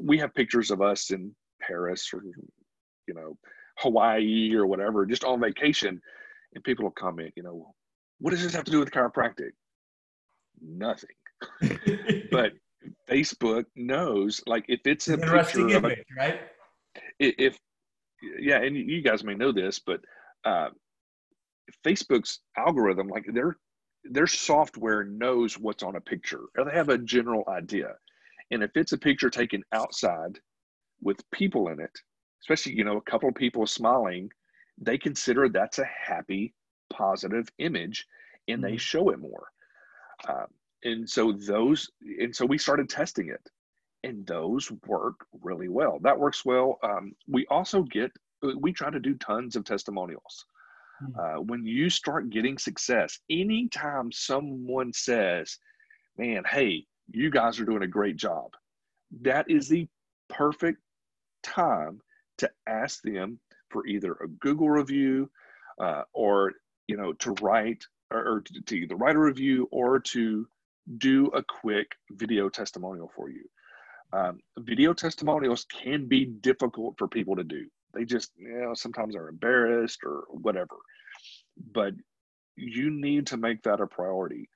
we have pictures of us in paris or you know hawaii or whatever just on vacation. And people will comment you know what does this have to do with chiropractic? Nothing. [LAUGHS] But facebook knows like if it's a interesting picture image, a, right? If yeah, and you guys may know this, but uh, Facebook's algorithm, like their their software knows what's on a picture, or they have a general idea. And if it's a picture taken outside with people in it, especially you know a couple of people smiling, they consider that's a happy, positive image, and they mm-hmm. show it more. Um, and so those, and so we started testing it and those work really well. That works well. Um, we also get, we try to do tons of testimonials. Hmm. Uh, when you start getting success, anytime someone says, man, hey, you guys are doing a great job, that is the perfect time to ask them for either a Google review uh, or, you know, to write or, or to either write a review or to do a quick video testimonial for you um, video testimonials can be difficult for people to do. They just, you know, sometimes are embarrassed or whatever. But you need to make that a priority.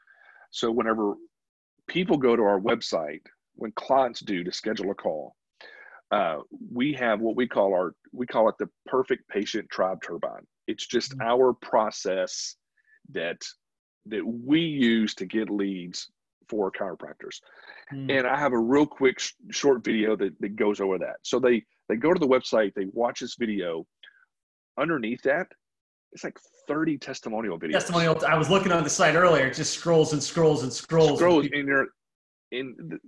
So whenever people go to our website, when clients do to schedule a call, uh, we have what we call our we call it the perfect patient tribe turbine. It's just mm-hmm. our process that that we use to get leads for chiropractors. Mm. And I have a real quick sh- short video that, that goes over that. So they they go to the website, they watch this video. Underneath that, it's like 30 testimonial videos. Testimonial. I was looking on the site earlier. It just scrolls and scrolls and scrolls. Scrolls, and you're in.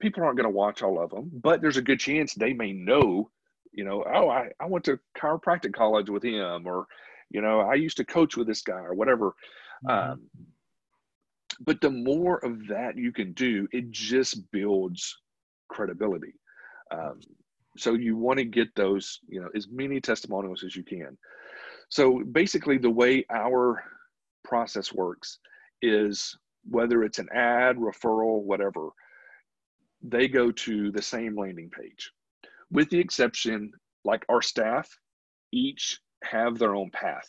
People aren't going to watch all of them, but there's a good chance they may know. You know, oh, I, I went to chiropractic college with him, or you know, I used to coach with this guy, or whatever. Mm-hmm. Um, but the more of that you can do, it just builds credibility. Um, so you want to get those, you know, as many testimonials as you can. So basically, the way our process works is whether it's an ad, referral, whatever, they go to the same landing page, with the exception, like our staff, each have their own path.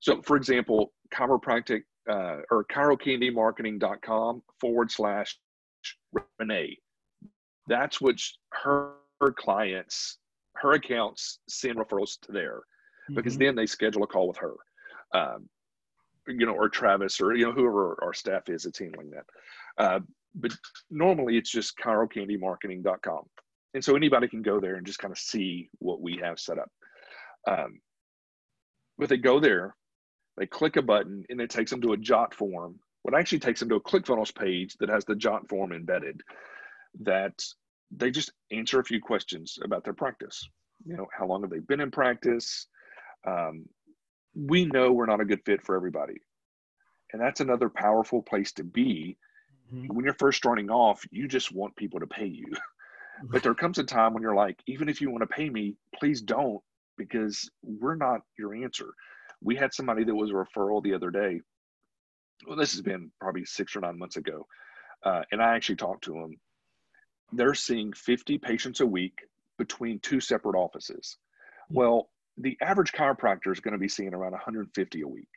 So, for example, chiropractic uh, or chirocandymarketing.com forward slash Renee. That's what her, her clients, her accounts send referrals to there because mm-hmm. then they schedule a call with her. Um, you know, or Travis, or you know, whoever our staff is that's handling that. Uh, but normally it's just chirocandymarketing.com. And so anybody can go there and just kind of see what we have set up. Um, but they go there, they click a button and it takes them to a jot form. What actually takes them to a ClickFunnels page that has the jot form embedded that they just answer a few questions about their practice. You know, how long have they been in practice? Um, we know we're not a good fit for everybody. And that's another powerful place to be. Mm-hmm. When you're first starting off, you just want people to pay you. [LAUGHS] but there comes a time when you're like, even if you want to pay me, please don't, because we're not your answer we had somebody that was a referral the other day. Well, this has been probably six or nine months ago. Uh, and I actually talked to them. They're seeing 50 patients a week between two separate offices. Hmm. Well, the average chiropractor is going to be seeing around 150 a week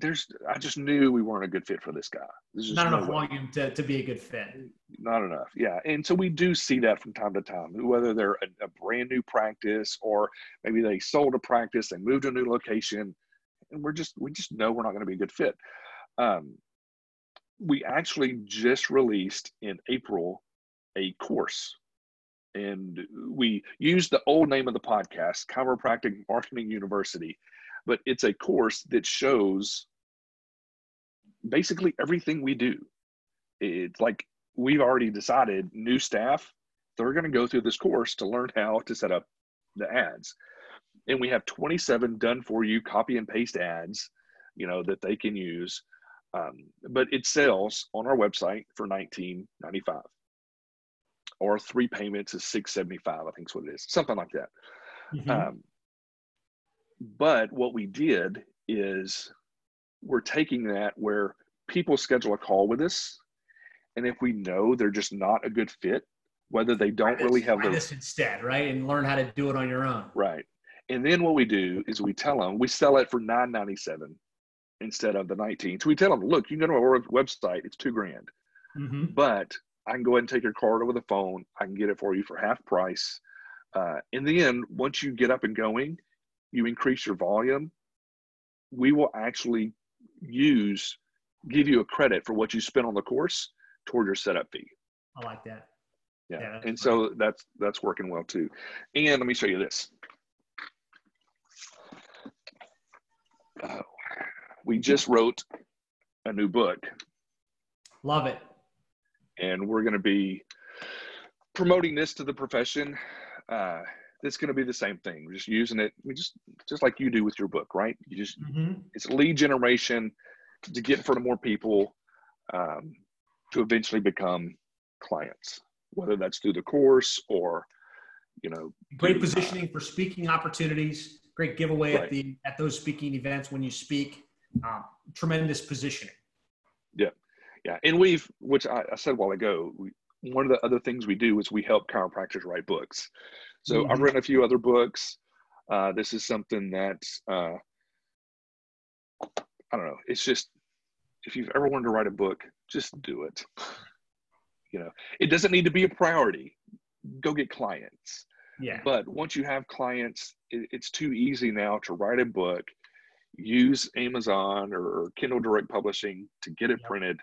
there's I just knew we weren't a good fit for this guy. There's Not enough volume to, to be a good fit. Not enough, yeah. And so we do see that from time to time, whether they're a, a brand new practice or maybe they sold a practice, and moved to a new location, and we're just we just know we're not going to be a good fit. Um, we actually just released in April a course, and we used the old name of the podcast, Chiropractic Marketing University, but it's a course that shows basically everything we do. It's like we've already decided new staff, they're going to go through this course to learn how to set up the ads. And we have 27 done for you copy and paste ads, you know, that they can use. Um, but it sells on our website for 19.95 or three payments is 675 i think is what it is something like that mm-hmm. um, but what we did is we're taking that where people schedule a call with us and if we know they're just not a good fit whether they don't really have this instead right and learn how to do it on your own right and then what we do is we tell them we sell it for 997 instead of the 19 so we tell them look you can go to our website it's two grand mm-hmm. but I can go ahead and take your card over the phone. I can get it for you for half price. Uh, in the end, once you get up and going, you increase your volume. We will actually use, give you a credit for what you spent on the course toward your setup fee. I like that. Yeah, yeah and great. so that's that's working well too. And let me show you this. We just wrote a new book. Love it and we're going to be promoting this to the profession. Uh, it's going to be the same thing. We're just using it, we just just like you do with your book, right? You just mm-hmm. it's lead generation to get in front of more people um, to eventually become clients, whether that's through the course or you know. Great positioning uh, for speaking opportunities. Great giveaway right. at the at those speaking events when you speak. Um, tremendous positioning. Yeah, yeah, and we've, which I, I said a while ago, we, one of the other things we do is we help chiropractors write books. So mm-hmm. I've written a few other books. Uh, this is something that uh, I don't know. It's just if you've ever wanted to write a book, just do it. [LAUGHS] You know, it doesn't need to be a priority. Go get clients. Yeah. But once you have clients, it, it's too easy now to write a book, use Amazon or Kindle Direct Publishing to get it yep. printed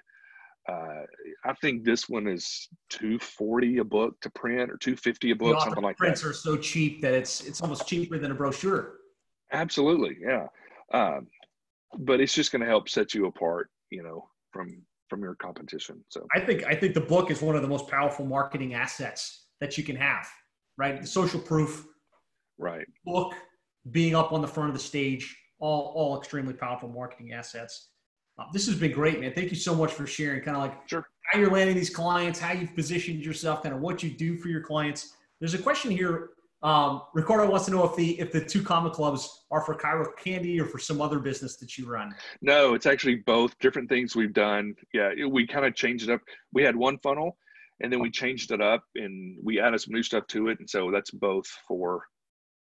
uh, I think this one is two forty a book to print or two fifty a book, something like prints that. Prints are so cheap that it's it's almost cheaper than a brochure. Absolutely, yeah. Um, but it's just going to help set you apart, you know, from from your competition. So I think I think the book is one of the most powerful marketing assets that you can have. Right, the social proof. Right. Book being up on the front of the stage, all all extremely powerful marketing assets. Uh, this has been great, man. Thank you so much for sharing kind of like sure. how you're landing these clients, how you've positioned yourself, kind of what you do for your clients. There's a question here. Um, Ricardo wants to know if the if the Two Comma Clubs are for Chiro Candy or for some other business that you run. No, it's actually both different things we've done. Yeah, it, we kind of changed it up. We had one funnel, and then we changed it up and we added some new stuff to it, and so that's both for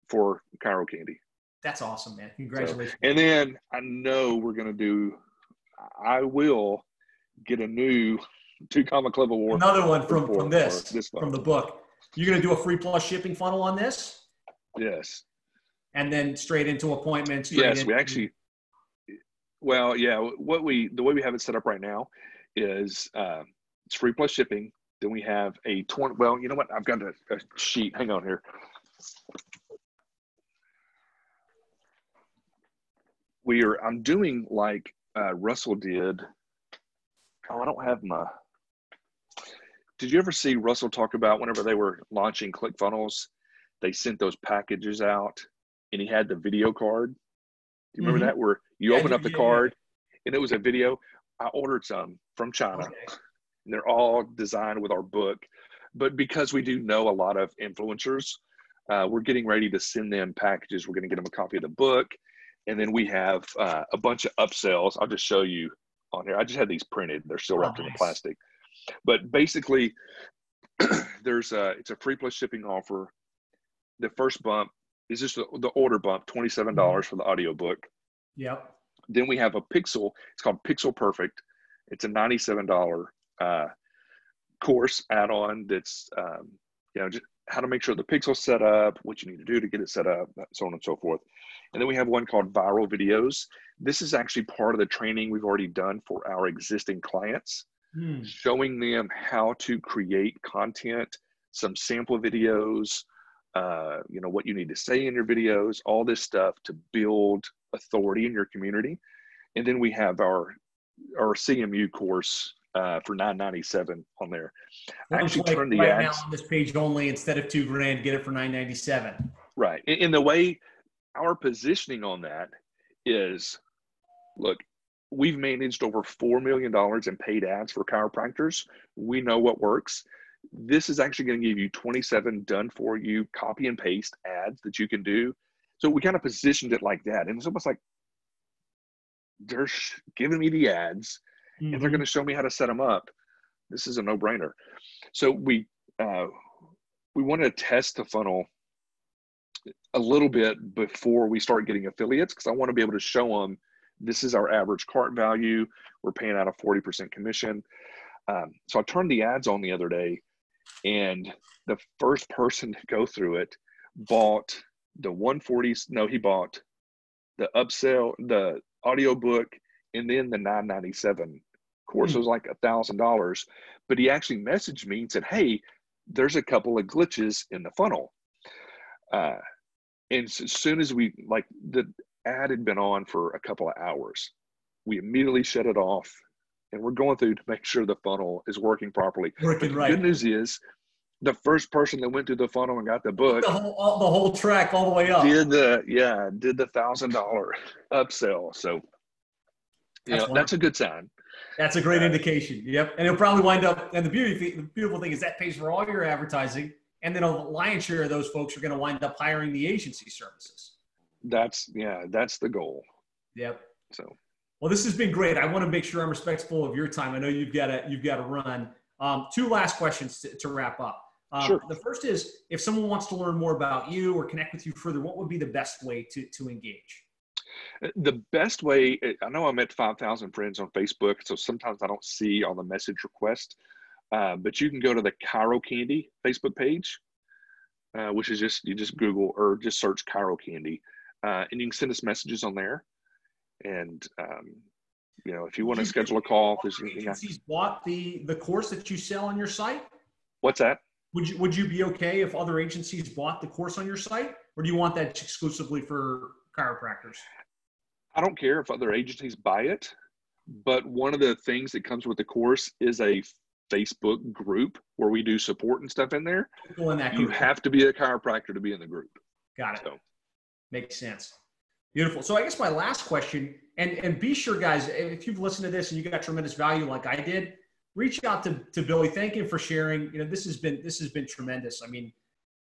for Chiro Candy. That's awesome, man! Congratulations. So, and then I know we're gonna do I will get a new Two Comma Club award. Another one from, from this, this from the book. You're going to do a free plus shipping funnel on this? Yes. And then straight into appointments. Yes, we actually. Well, yeah. What we the way we have it set up right now is uh, it's free plus shipping. Then we have a twenty. Well, you know what? I've got a, a sheet. Hang on here. We are. I'm doing like uh, Russell did. Oh, I don't have my. Did you ever see Russell talk about whenever they were launching ClickFunnels, they sent those packages out, and he had the video card. Do you remember mm-hmm. that? Where you yeah, open up the yeah, card, yeah. and it was a video. I ordered some from China, okay. and they're all designed with our book. But because we do know a lot of influencers, uh, we're getting ready to send them packages. We're going to get them a copy of the book and then we have uh, a bunch of upsells. I'll just show you on here. I just had these printed. They're still wrapped oh, nice. in the plastic. But basically, [CLEARS THROAT] there's a it's a free plus shipping offer. The first bump is just the, the order bump, twenty seven mm-hmm. dollars for the audiobook. Yep. Then we have a Pixel. It's called Pixel Perfect. It's a ninety seven dollar uh, course add on. That's um, you know just how to make sure the pixel's set up, what you need to do to get it set up, so on and so forth. And then we have one called Viral Videos. This is actually part of the training we've already done for our existing clients, hmm. showing them how to create content some sample videos, uh, you know, what you need to say in your videos, all this stuff to build authority in your community. And then we have our our CMU course uh, for 997 on there. I actually like turn the right ads. now on this page only instead of two grand, get it for 997. Right. In, in the way our positioning on that is look, we've managed over $4 million in paid ads for chiropractors. We know what works. This is actually going to give you 27 done for you copy and paste ads that you can do. So we kind of positioned it like that. And it's almost like they're giving me the ads mm-hmm. and they're mm-hmm. going to show me how to set them up. This is a no brainer. So we, uh, we want to test the funnel a little bit before we start getting affiliates because I want to be able to show them this is our average cart value. We're paying out a 40% commission. Um, so I turned the ads on the other day, and the first person to go through it bought the 140s. No, he bought the upsell, the audio book, and then the 997 course. Mm-hmm. It was like a thousand dollars. But he actually messaged me and said, Hey, there's a couple of glitches in the funnel. Uh, and as soon as we like the ad had been on for a couple of hours. We immediately shut it off. And we're going through to make sure the funnel is working properly. Working the right. good news is the first person that went through the funnel and got the book the whole, all, the whole track all the way up. Did the yeah did the thousand dollar upsell. So yeah that's, that's a good sign. That's a great uh, indication. Yep. And it'll probably wind up and the beauty the beautiful thing is that pays for all your advertising and then a lion's share of those folks are going to wind up hiring the agency services that's yeah, that's the goal. Yep. So well, this has been great. I want to make sure I'm respectful of your time. I know you've got to you've got to run. Um, two last questions to, to wrap up. Um, sure. The first is if someone wants to learn more about you or connect with you further, what would be the best way to, to engage? Uh, the best way, I know I'm at 5,000 friends on Facebook, so sometimes I don't see all the message request, uh, but you can go to the Chiro Candy Facebook page, uh, which is just, you just Google or just search Chiro Candy uh, and you can send us messages on there. And um, you know, if you want to schedule a call, if there's anything agencies bought the the course that you sell on your site. What's that? Would you would you be okay if other agencies bought the course on your site, or do you want that exclusively for chiropractors? I don't care if other agencies buy it, but one of the things that comes with the course is a Facebook group where we do support and stuff in there. In you have to be a chiropractor to be in the group. Got it. So. Makes sense. Beautiful. So I guess my last question, and and be sure, guys, if you've listened to this and you got tremendous value like I did, reach out to, to Billy. Thank him for sharing. You know, this has been this has been tremendous. I mean,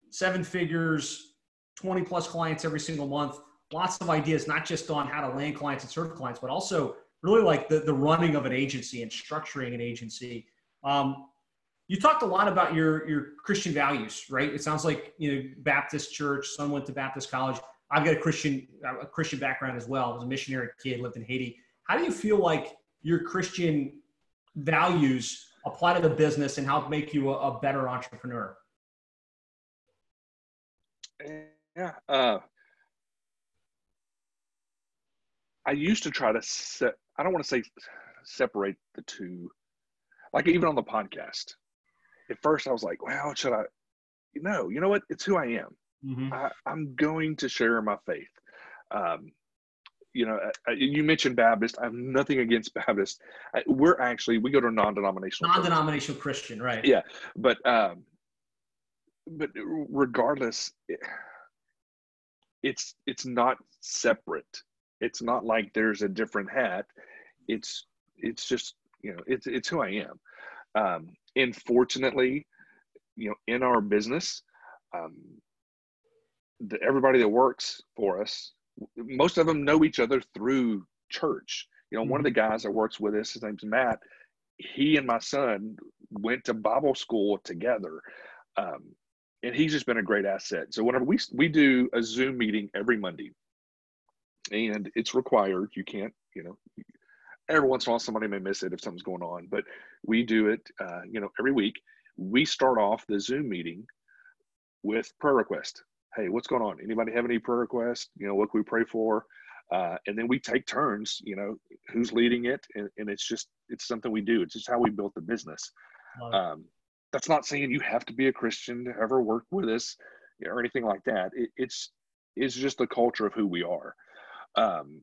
seven figures, 20 plus clients every single month, lots of ideas, not just on how to land clients and serve clients, but also really like the, the running of an agency and structuring an agency. Um, you talked a lot about your your Christian values, right? It sounds like you know Baptist church. Son went to Baptist college. I've got a Christian a Christian background as well. I was a missionary kid, lived in Haiti. How do you feel like your Christian values apply to the business and help make you a, a better entrepreneur? Yeah, uh, I used to try to set. I don't want to say separate the two. Like even on the podcast, at first I was like, "Well, should I?" No, you know what? It's who I am. Mm-hmm. I, am going to share my faith. Um, you know, you mentioned Baptist. I have nothing against Baptist. We're actually we go to non-denominational. Non-denominational Christian, right? Yeah, but um, but regardless, it's it's not separate. It's not like there's a different hat. It's it's just you know it's it's who I am. Um, and fortunately, you know, in our business, um, the, everybody that works for us, most of them know each other through church. You know, mm-hmm. one of the mm-hmm. guys that works with us, his name's Matt. He and my son went to Bible school together, um, and he's just been a great asset. So whenever we we do a Zoom meeting every Monday, and it's required. You can't, you know, every once in a while somebody may miss it if something's going on, but we do it, uh, you know, every week. We start off the Zoom meeting with prayer request hey, what's going on? Anybody have any prayer requests? You know, what can we pray for? Uh, and then we take turns, you know, who's leading it. And, and, it's just, it's something we do. It's just how we built the business. Um, that's not saying you have to be a Christian to ever work with us or anything like that. It, it's it's just the culture of who we are. Um,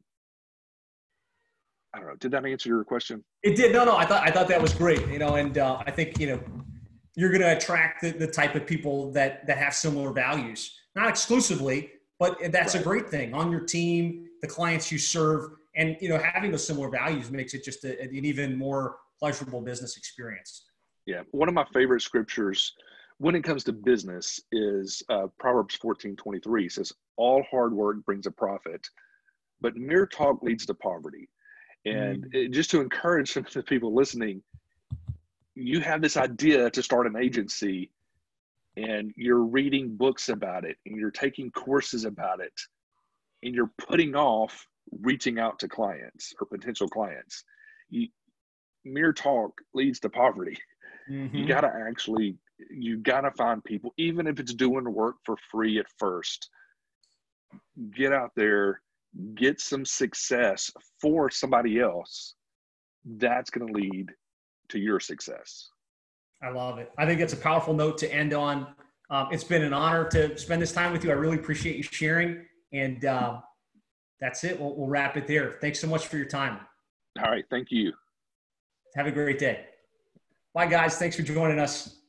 I don't know. Did that answer your question? It did. No, no. I thought I thought that was great. You know, and uh, I think you know you're going to attract the, the type of people that that have similar values, not exclusively, but that's right. a great thing on your team, the clients you serve, and you know having those similar values makes it just a, an even more pleasurable business experience. Yeah, one of my favorite scriptures when it comes to business is uh, Proverbs 14 23 says, All hard work brings a profit, but mere talk leads to poverty. And mm. it, just to encourage some of the people listening, you have this idea to start an agency and you're reading books about it and you're taking courses about it and you're putting off reaching out to clients or potential clients. You, mere talk leads to poverty. Mm-hmm. You got to actually, you got to find people, even if it's doing work for free at first. Get out there, get some success for somebody else. That's going to lead to your success. I love it. I think it's a powerful note to end on. Um, it's been an honor to spend this time with you. I really appreciate you sharing. And uh, that's it. We'll, we'll wrap it there. Thanks so much for your time. All right. Thank you. Have a great day. Bye, guys. Thanks for joining us.